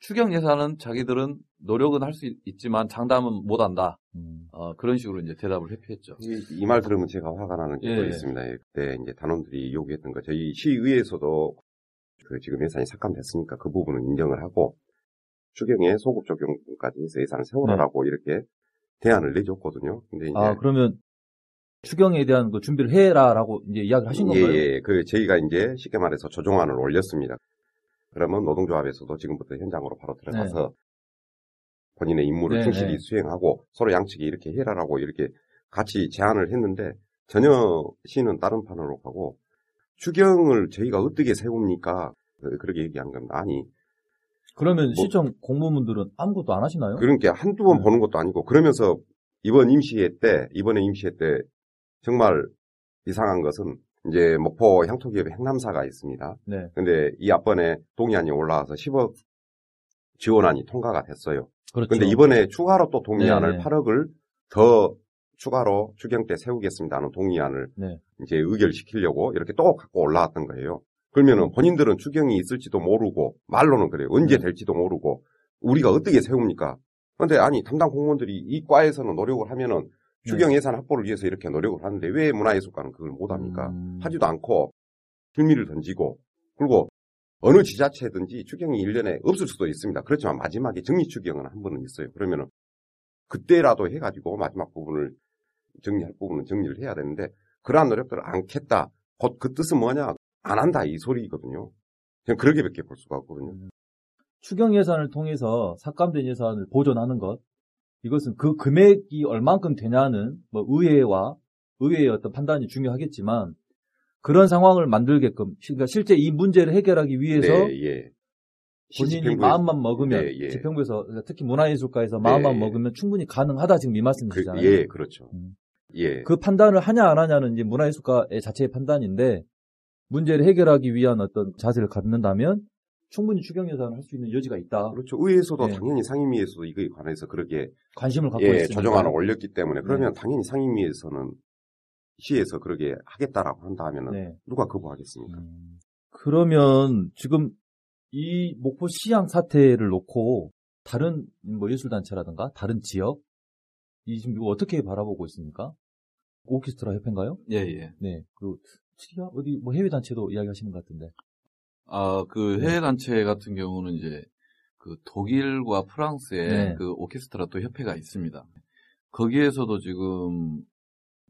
Speaker 1: 추경 예산은 자기들은 노력은 할 수 있지만 장담은 못 한다.
Speaker 2: 음,
Speaker 1: 어, 그런 식으로 이제 대답을 회피했죠.
Speaker 3: 이말 들으면 제가 화가 나는 게
Speaker 1: 예.
Speaker 3: 또 있습니다. 예, 그때 이제 단원들이 요구했던 거 저희 시의회에서도 그 지금 예산이 삭감됐으니까 그 부분은 인정을 하고 추경에 소급 적용까지 해서 예산을 세워라라고 이렇게 대안을 내줬거든요. 근데 이제
Speaker 2: 아 그러면 추경에 대한 그 준비를 해라라고 이제 이야기를 하신
Speaker 3: 예,
Speaker 2: 건가요?
Speaker 3: 예. 그 저희가 이제 쉽게 말해서 조정안을 올렸습니다. 그러면 노동조합에서도 지금부터 현장으로 바로 들어가서 본인의 임무를
Speaker 2: 네,
Speaker 3: 충실히
Speaker 2: 네.
Speaker 3: 수행하고 서로 양측이 이렇게 해라라고 이렇게 같이 제안을 했는데 전혀 시는 다른 판으로 가고 추경을 저희가 어떻게 세웁니까? 그- 그렇게 얘기한 겁니다. 아니
Speaker 2: 그러면
Speaker 3: 뭐-
Speaker 2: 시청 공무원들은 아무것도 안 하시나요?
Speaker 3: 그러니까 한두 번
Speaker 2: 네.
Speaker 3: 보는 것도 아니고 그러면서 이번 임시회 때 이번에 임시회 때 정말 이상한 것은 이제 목포 향토기업의 행남사가 있습니다.
Speaker 2: 네.
Speaker 3: 근데 이 앞번에 동의안이 올라와서 10억 지원안이 통과가 됐어요.
Speaker 2: 그렇죠.
Speaker 3: 근데 이번에 추가로 또 동의안을
Speaker 2: 네.
Speaker 3: 8억을 더 추가로 추경 때 세우겠습니다는 동의안을
Speaker 2: 네.
Speaker 3: 이제 의결시키려고 이렇게 또 갖고 올라왔던 거예요. 그러면은 본인들은 추경이 있을지도 모르고 말로는 그래요. 언제
Speaker 2: 네.
Speaker 3: 될지도 모르고 우리가 어떻게 세웁니까? 근데 아니 담당 공무원들이 이 과에서는 노력을 하면은 추경 예산 확보를 위해서 이렇게 노력을 하는데 왜 문화예술과는 그걸 못합니까?
Speaker 2: 음,
Speaker 3: 하지도 않고 실미를 던지고 그리고 어느 지자체든지 추경이 1년에 없을 수도 있습니다. 그렇지만 마지막에 정리 추경은 한 번은 있어요. 그러면은 그때라도 해가지고 마지막 부분을 정리할 부분은 정리를 해야 되는데 그러한 노력들을 않겠다. 곧 그 뜻은 뭐냐? 안 한다 이 소리거든요. 그냥 그렇게밖에 볼 수가 없거든요.
Speaker 2: 추경 예산을 통해서 삭감된 예산을 보존하는 것 이것은 그 금액이 얼만큼 되냐는 뭐 의회와 의회의 어떤 판단이 중요하겠지만 그런 상황을 만들게끔 그러니까 실제 이 문제를 해결하기 위해서
Speaker 3: 네, 예.
Speaker 2: 본인이 마음만 먹으면
Speaker 3: 네, 예.
Speaker 2: 집행부에서 특히 문화예술가에서 마음만
Speaker 3: 네.
Speaker 2: 먹으면 충분히 가능하다 지금 이
Speaker 3: 그,
Speaker 2: 말씀이시잖아요.
Speaker 3: 예, 그렇죠.
Speaker 2: 음.
Speaker 3: 예.
Speaker 2: 그 판단을 하냐 안 하냐는 이제 문화예술가의 자체의 판단인데 문제를 해결하기 위한 어떤 자세를 갖는다면 충분히 추경 예산을 할 수 있는 여지가 있다.
Speaker 3: 그렇죠. 의회에서도
Speaker 2: 네.
Speaker 3: 당연히 상임위에서도 이거에 관해서 그렇게
Speaker 2: 관심을 갖고
Speaker 3: 예,
Speaker 2: 있으니까.
Speaker 3: 조정안을 올렸기 때문에
Speaker 2: 네.
Speaker 3: 그러면 당연히 상임위에서는 시에서 그러게 하겠다라고 한다면은
Speaker 2: 네.
Speaker 3: 누가 거부하겠습니까?
Speaker 2: 음, 그러면 지금 이 목포 시향 사태를 놓고 다른 뭐 예술 단체라든가 다른 지역 이 지금 이거 어떻게 바라보고 있습니까? 오케스트라 협회인가요?
Speaker 1: 예, 예.
Speaker 2: 네. 그 치리아 어디 뭐 해외 단체도 이야기하시는 것 같은데.
Speaker 1: 아, 그 해외 단체 같은 경우는 이제 그 독일과 프랑스에
Speaker 2: 네.
Speaker 1: 그 오케스트라 또 협회가 있습니다. 거기에서도 지금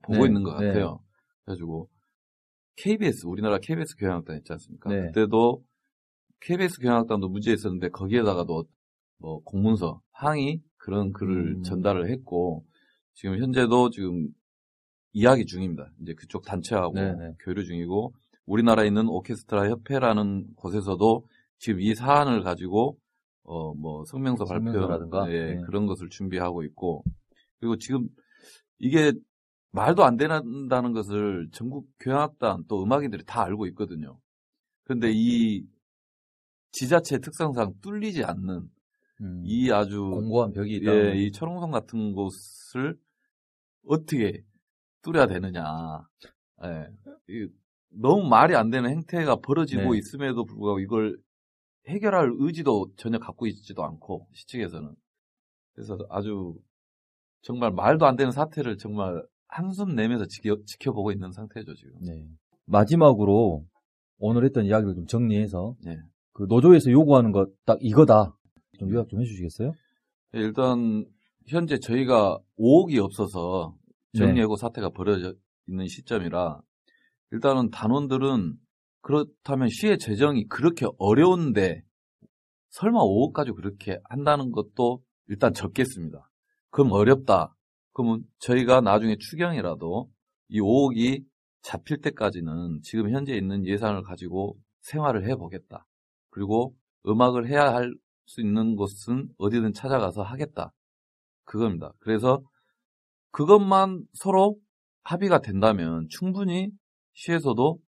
Speaker 1: 보고
Speaker 2: 네,
Speaker 1: 있는 것
Speaker 2: 네.
Speaker 1: 같아요. 그래가지고 KBS 우리나라 KBS 교향악단 있지 않습니까?
Speaker 2: 네.
Speaker 1: 그때도 KBS 교향악단도 문제 있었는데 거기에다가도 뭐 공문서 항의 그런 글을
Speaker 2: 음.
Speaker 1: 전달을 했고 지금 현재도 지금 이야기 중입니다. 이제 그쪽 단체하고
Speaker 2: 네, 네.
Speaker 1: 교류 중이고 우리나라에 있는 오케스트라 협회라는 곳에서도 지금 이 사안을 가지고 어 뭐 성명서 발표
Speaker 2: 성명서라든가?
Speaker 1: 예,
Speaker 2: 네.
Speaker 1: 그런 것을 준비하고 있고 그리고 지금 이게 말도 안 된다는 것을 전국 교향악단 또 음악인들이 다 알고 있거든요. 그런데 이 지자체 특성상 뚫리지 않는
Speaker 2: 음,
Speaker 1: 이 아주
Speaker 2: 공고한 벽이 있다.
Speaker 1: 예, 이 철옹성 같은 곳을 어떻게 뚫어야 되느냐. 예. 이 너무 말이 안 되는 행태가 벌어지고
Speaker 2: 네.
Speaker 1: 있음에도 불구하고 이걸 해결할 의지도 전혀 갖고 있지도 않고 시측에서는 그래서 아주 정말 말도 안 되는 사태를 정말 한숨 내면서 지켜, 지켜보고 있는 상태죠 지금.
Speaker 2: 네. 마지막으로 오늘 했던 이야기를 좀 정리해서
Speaker 1: 네.
Speaker 2: 그 노조에서 요구하는 것 딱 이거다. 좀 요약 좀 해주시겠어요?
Speaker 1: 일단 현재 저희가 5억이 없어서
Speaker 2: 네.
Speaker 1: 정리해고 사태가 벌어져 있는 시점이라 일단은 단원들은 그렇다면 시의 재정이 그렇게 어려운데 설마 5억 가지고 그렇게 한다는 것도 일단 적겠습니다. 그럼 어렵다. 그러면 저희가 나중에 추경이라도 이 5억이 잡힐 때까지는 지금 현재 있는 예산을 가지고 생활을 해보겠다. 그리고 음악을 해야 할 수 있는 곳은 어디든 찾아가서 하겠다. 그겁니다. 그래서 그것만 서로 합의가 된다면 충분히 시에서도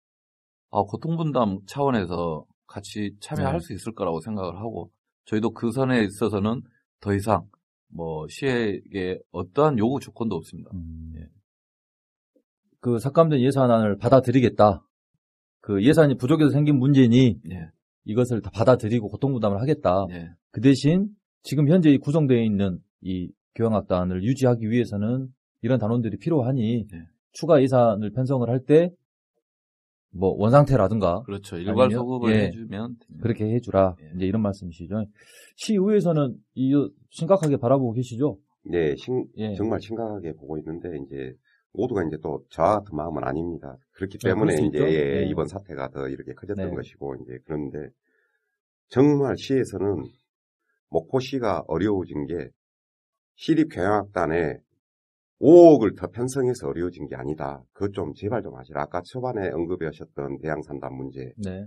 Speaker 1: 아, 고통분담 차원에서 같이 참여할
Speaker 2: 네.
Speaker 1: 수 있을 거라고 생각을 하고 저희도 그 선에 있어서는 더 이상 뭐 시에게 어떠한 요구 조건도 없습니다.
Speaker 2: 음,
Speaker 1: 예.
Speaker 2: 그 삭감된 예산안을 받아들이겠다. 그 예산이 부족해서 생긴 문제니
Speaker 1: 예,
Speaker 2: 이것을 다 받아들이고 고통부담을 하겠다.
Speaker 1: 예,
Speaker 2: 그 대신 지금 현재 이 구성되어 있는 이 교향악단을 유지하기 위해서는 이런 단원들이 필요하니
Speaker 1: 네.
Speaker 2: 추가 예산을 편성을 할 때 뭐 원상태라든가
Speaker 1: 그렇죠. 일괄
Speaker 2: 아니면-
Speaker 1: 소급을
Speaker 2: 예.
Speaker 1: 해주면 됩니다.
Speaker 2: 그렇게 해주라
Speaker 1: 예.
Speaker 2: 이제 이런 말씀이시죠. 시의회에서는 이 심각하게 바라보고 계시죠.
Speaker 3: 네, 심-
Speaker 2: 예.
Speaker 3: 정말 심각하게 보고 있는데 이제 모두가 이제 또 저와 같은 마음은 아닙니다. 그렇기
Speaker 2: 아,
Speaker 3: 때문에
Speaker 2: 수
Speaker 3: 이제. 예,
Speaker 2: 네.
Speaker 3: 이번 사태가 더 이렇게 커졌던
Speaker 2: 네.
Speaker 3: 것이고 이제 그런데 정말 시에서는 목포시가 어려워진 게 시립교향악단에 5억을 더 편성해서 어려워진 게 아니다. 그것 좀 제발 좀 하시라. 아까 초반에 언급하셨던 대양산단 문제,
Speaker 2: 네.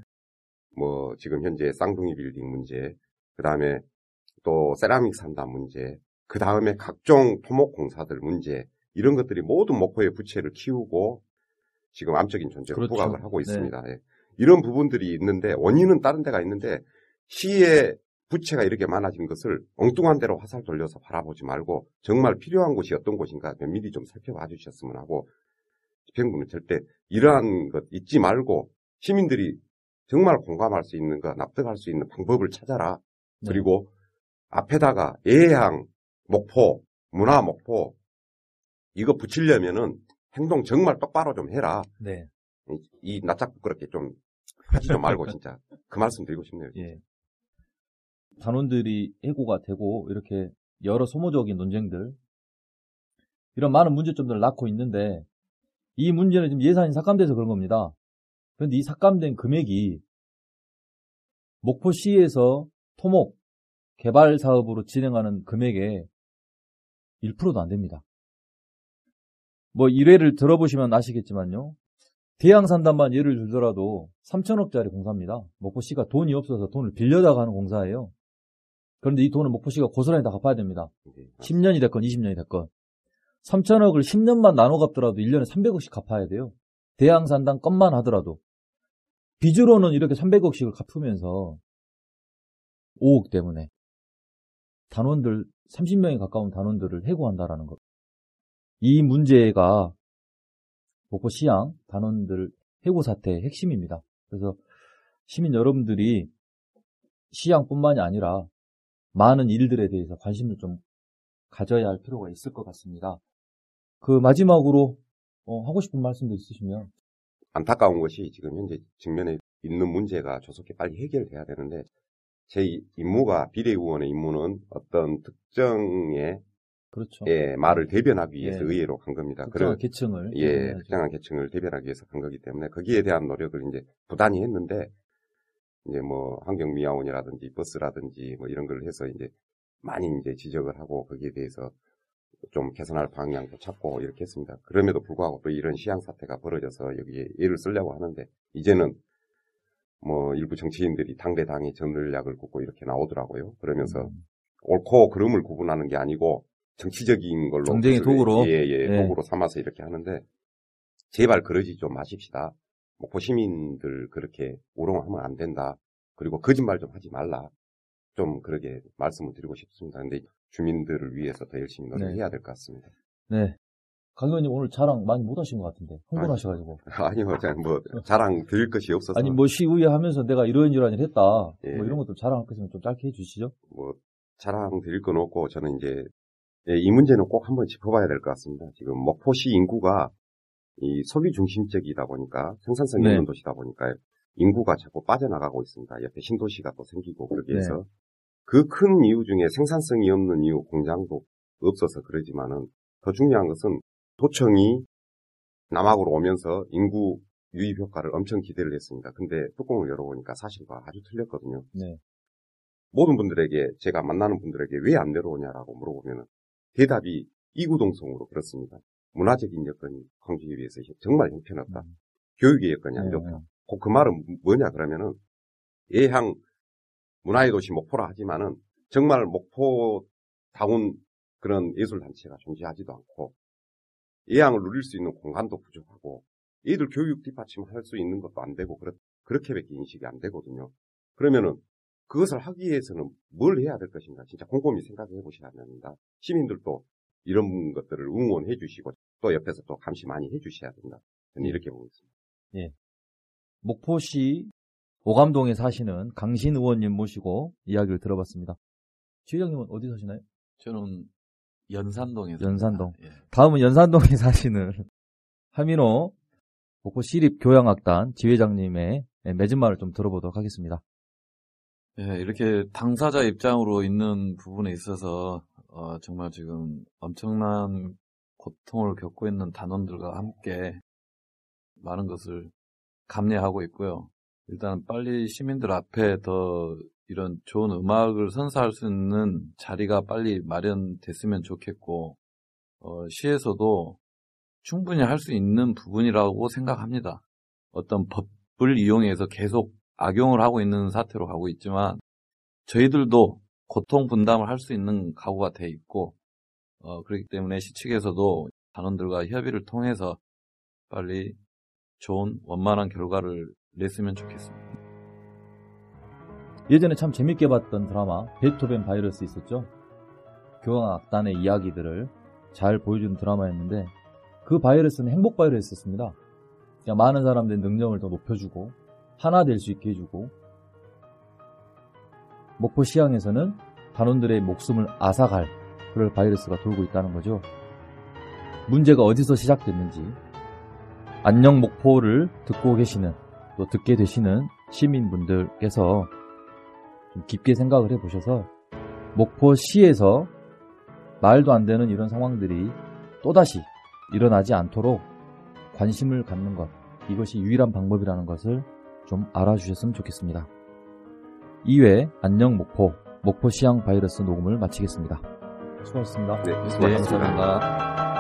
Speaker 3: 뭐 지금 현재 쌍둥이 빌딩 문제, 그 다음에 또 세라믹 산단 문제, 그 다음에 각종 토목 공사들 문제 이런 것들이 모두 목포의 부채를 키우고 지금 암적인 존재로
Speaker 2: 그렇죠.
Speaker 3: 부각을 하고
Speaker 2: 네.
Speaker 3: 있습니다. 예. 이런 부분들이 있는데 원인은 다른 데가 있는데 시의 부채가 이렇게 많아진 것을 엉뚱한 대로 화살 돌려서 바라보지 말고 정말 필요한 곳이 어떤 곳인가 면밀히 좀 살펴봐 주셨으면 하고 집행부는 절대 이러한 것 잊지 말고 시민들이 정말 공감할 수 있는 거 납득할 수 있는 방법을 찾아라.
Speaker 2: 네.
Speaker 3: 그리고 앞에다가 예향, 목포, 문화 목포 이거 붙이려면은 행동 정말 똑바로 좀 해라.
Speaker 2: 네.
Speaker 3: 이, 이 낯짝 부끄럽게 좀 하지 좀 말고 진짜 그 말씀 드리고 싶네요.
Speaker 2: 예. 단원들이 해고가 되고 이렇게 여러 소모적인 논쟁들 이런 많은 문제점들을 낳고 있는데 이 문제는 지금 예산이 삭감돼서 그런 겁니다. 그런데 이 삭감된 금액이 목포시에서 토목 개발 사업으로 진행하는 금액의 1%도 안 됩니다. 뭐 일회를 들어보시면 아시겠지만요. 대양산단만 예를 들더라도 3천억짜리 공사입니다. 목포시가 돈이 없어서 돈을 빌려다가 하는 공사예요. 그런데 이 돈은 목포시가 고스란히 다 갚아야 됩니다.
Speaker 3: 네.
Speaker 2: 10년이 됐건 20년이 됐건. 3천억을 10년만 나눠 갚더라도 1년에 300억씩 갚아야 돼요. 대양산단 것만 하더라도. 빚으로는 이렇게 300억씩을 갚으면서 5억 때문에 단원들 30명에 가까운 단원들을 해고한다라는 것. 이 문제가 목포 시향 단원들 해고 사태의 핵심입니다. 그래서 시민 여러분들이 시향뿐만이 아니라 많은 일들에 대해서 관심을 좀 가져야 할 필요가 있을 것 같습니다. 그 마지막으로 어, 하고 싶은 말씀도 있으시면
Speaker 3: 안타까운 것이 지금 현재 직면에 있는 문제가 조속히 빨리 해결돼야 되는데 제 임무가 비례의원의 임무는 어떤 특정의
Speaker 2: 그렇죠.
Speaker 3: 예, 말을 대변하기 위해서
Speaker 2: 예.
Speaker 3: 의회로 간 겁니다.
Speaker 2: 특정한
Speaker 3: 그런
Speaker 2: 계층을
Speaker 3: 예,
Speaker 2: 대변해야죠.
Speaker 3: 특정한 계층을 대변하기 위해서 간 거기 때문에 거기에 대한 노력을 이제 부단히 했는데 이제 뭐 환경미화원이라든지 버스라든지 뭐 이런 걸 해서 이제 많이 이제 지적을 하고 거기에 대해서 좀 개선할 방향도 찾고 이렇게 했습니다. 그럼에도 불구하고 또 이런 시향 사태가 벌어져서 여기에 예를 쓰려고 하는데 이제는 뭐 일부 정치인들이 당대 당의 전략을 굽고 이렇게 나오더라고요. 그러면서
Speaker 2: 음.
Speaker 3: 옳고 그름을 구분하는 게 아니고 정치적인 걸로
Speaker 2: 정쟁의 도구로?
Speaker 3: 예, 예,
Speaker 2: 예.
Speaker 3: 도구로 삼아서 이렇게 하는데 제발 그러지 좀 마십시다. 목포 시민들 그렇게 우롱하면 안 된다. 그리고 거짓말 좀 하지 말라. 좀 그렇게 말씀을 드리고 싶습니다. 근데 주민들을 위해서 더 열심히 노력해야 될것 같습니다.
Speaker 2: 네. 강 의원님 오늘 자랑 많이 못 하신 것 같은데 흥분하셔가지고
Speaker 3: 아니요, 저는 뭐 자랑 드릴 것이 없어서
Speaker 2: 아니 뭐 시의회 하면서 내가 이런 이런 일 했다
Speaker 3: 예.
Speaker 2: 뭐 이런 것도 자랑할 것 있으면 좀 짧게 해주시죠.
Speaker 3: 뭐 자랑 드릴 건 없고 저는 이제 예, 이 문제는 꼭 한번 짚어봐야 될 것 같습니다. 지금 목포시 인구가 이 소비 중심적이다 보니까 생산성이
Speaker 2: 네.
Speaker 3: 있는 도시다 보니까 인구가 자꾸 빠져나가고 있습니다. 옆에 신도시가 또 생기고 그러기
Speaker 2: 네.
Speaker 3: 위해서 그큰 이유 중에 생산성이 없는 이유 공장도 없어서 그러지만은 더 중요한 것은 도청이 남학으로 오면서 인구 유입 효과를 엄청 기대를 했습니다. 근데 뚜껑을 열어보니까 사실과 아주 틀렸거든요.
Speaker 2: 네.
Speaker 3: 모든 분들에게 제가 만나는 분들에게 왜 안 내려오냐라고 물어보면 대답이 이구동성으로 그렇습니다. 문화적인 여건이 광주에 비해서 정말 형편없다.
Speaker 2: 음.
Speaker 3: 교육의 여건이 안
Speaker 2: 네,
Speaker 3: 좋다.
Speaker 2: 네.
Speaker 3: 그, 그 말은 뭐냐 그러면은 예향 문화의 도시 목포라 하지만은 정말 목포다운 그런 예술 단체가 존재하지도 않고 예향을 누릴 수 있는 공간도 부족하고 애들 교육 뒷받침할 수 있는 것도 안 되고 그렇, 그렇게밖에 인식이 안 되거든요. 그러면은 그것을 하기 위해서는 뭘 해야 될 것인가 진짜 곰곰이 생각해 보셔야 합니다. 시민들도 이런 것들을 응원해 주시고 또 옆에서 또 감시 많이 해 주셔야 된다. 저는 이렇게 보고 있습니다.
Speaker 2: 목포시 오감동에 사시는 강신 의원님 모시고 이야기를 들어봤습니다. 지회장님은 어디 사시나요?
Speaker 1: 저는 연산동에서.
Speaker 2: 연산동.
Speaker 1: 예.
Speaker 2: 다음은 연산동에 사시는 하민호 목포 시립교향악단 지회장님의 맺은 말을 좀 들어보도록 하겠습니다.
Speaker 1: 예, 이렇게 당사자 입장으로 있는 부분에 있어서 어, 정말 지금 엄청난 고통을 겪고 있는 단원들과 함께 많은 것을 감내하고 있고요. 일단 빨리 시민들 앞에 더 이런 좋은 음악을 선사할 수 있는 자리가 빨리 마련됐으면 좋겠고 어, 시에서도 충분히 할 수 있는 부분이라고 생각합니다. 어떤 법을 이용해서 계속 악용을 하고 있는 사태로 가고 있지만 저희들도 고통 분담을 할 수 있는 각오가 돼 있고 어, 그렇기 때문에 시 측에서도 단원들과 협의를 통해서 빨리 좋은 원만한 결과를 냈으면 좋겠습니다.
Speaker 2: 예전에 참 재밌게 봤던 드라마 베토벤 바이러스 있었죠? 교향악단의 이야기들을 잘 보여주는 드라마였는데 그 바이러스는 행복 바이러스였습니다. 그냥 많은 사람들의 능력을 더 높여주고 하나 될 수 있게 해주고 목포 시향에서는 단원들의 목숨을 앗아갈 그럴 바이러스가 돌고 있다는 거죠. 문제가 어디서 시작됐는지 안녕 목포를 듣고 계시는 또 듣게 되시는 시민분들께서 좀 깊게 생각을 해보셔서 목포시에서 말도 안 되는 이런 상황들이 또다시 일어나지 않도록 관심을 갖는 것 이것이 유일한 방법이라는 것을 좀 알아주셨으면 좋겠습니다. 2회 안녕 목포 목포 시향 바이러스 녹음을 마치겠습니다. 수고하셨습니다.
Speaker 3: 네,
Speaker 1: 네,
Speaker 3: 수고하셨습니다.
Speaker 1: 감사합니다.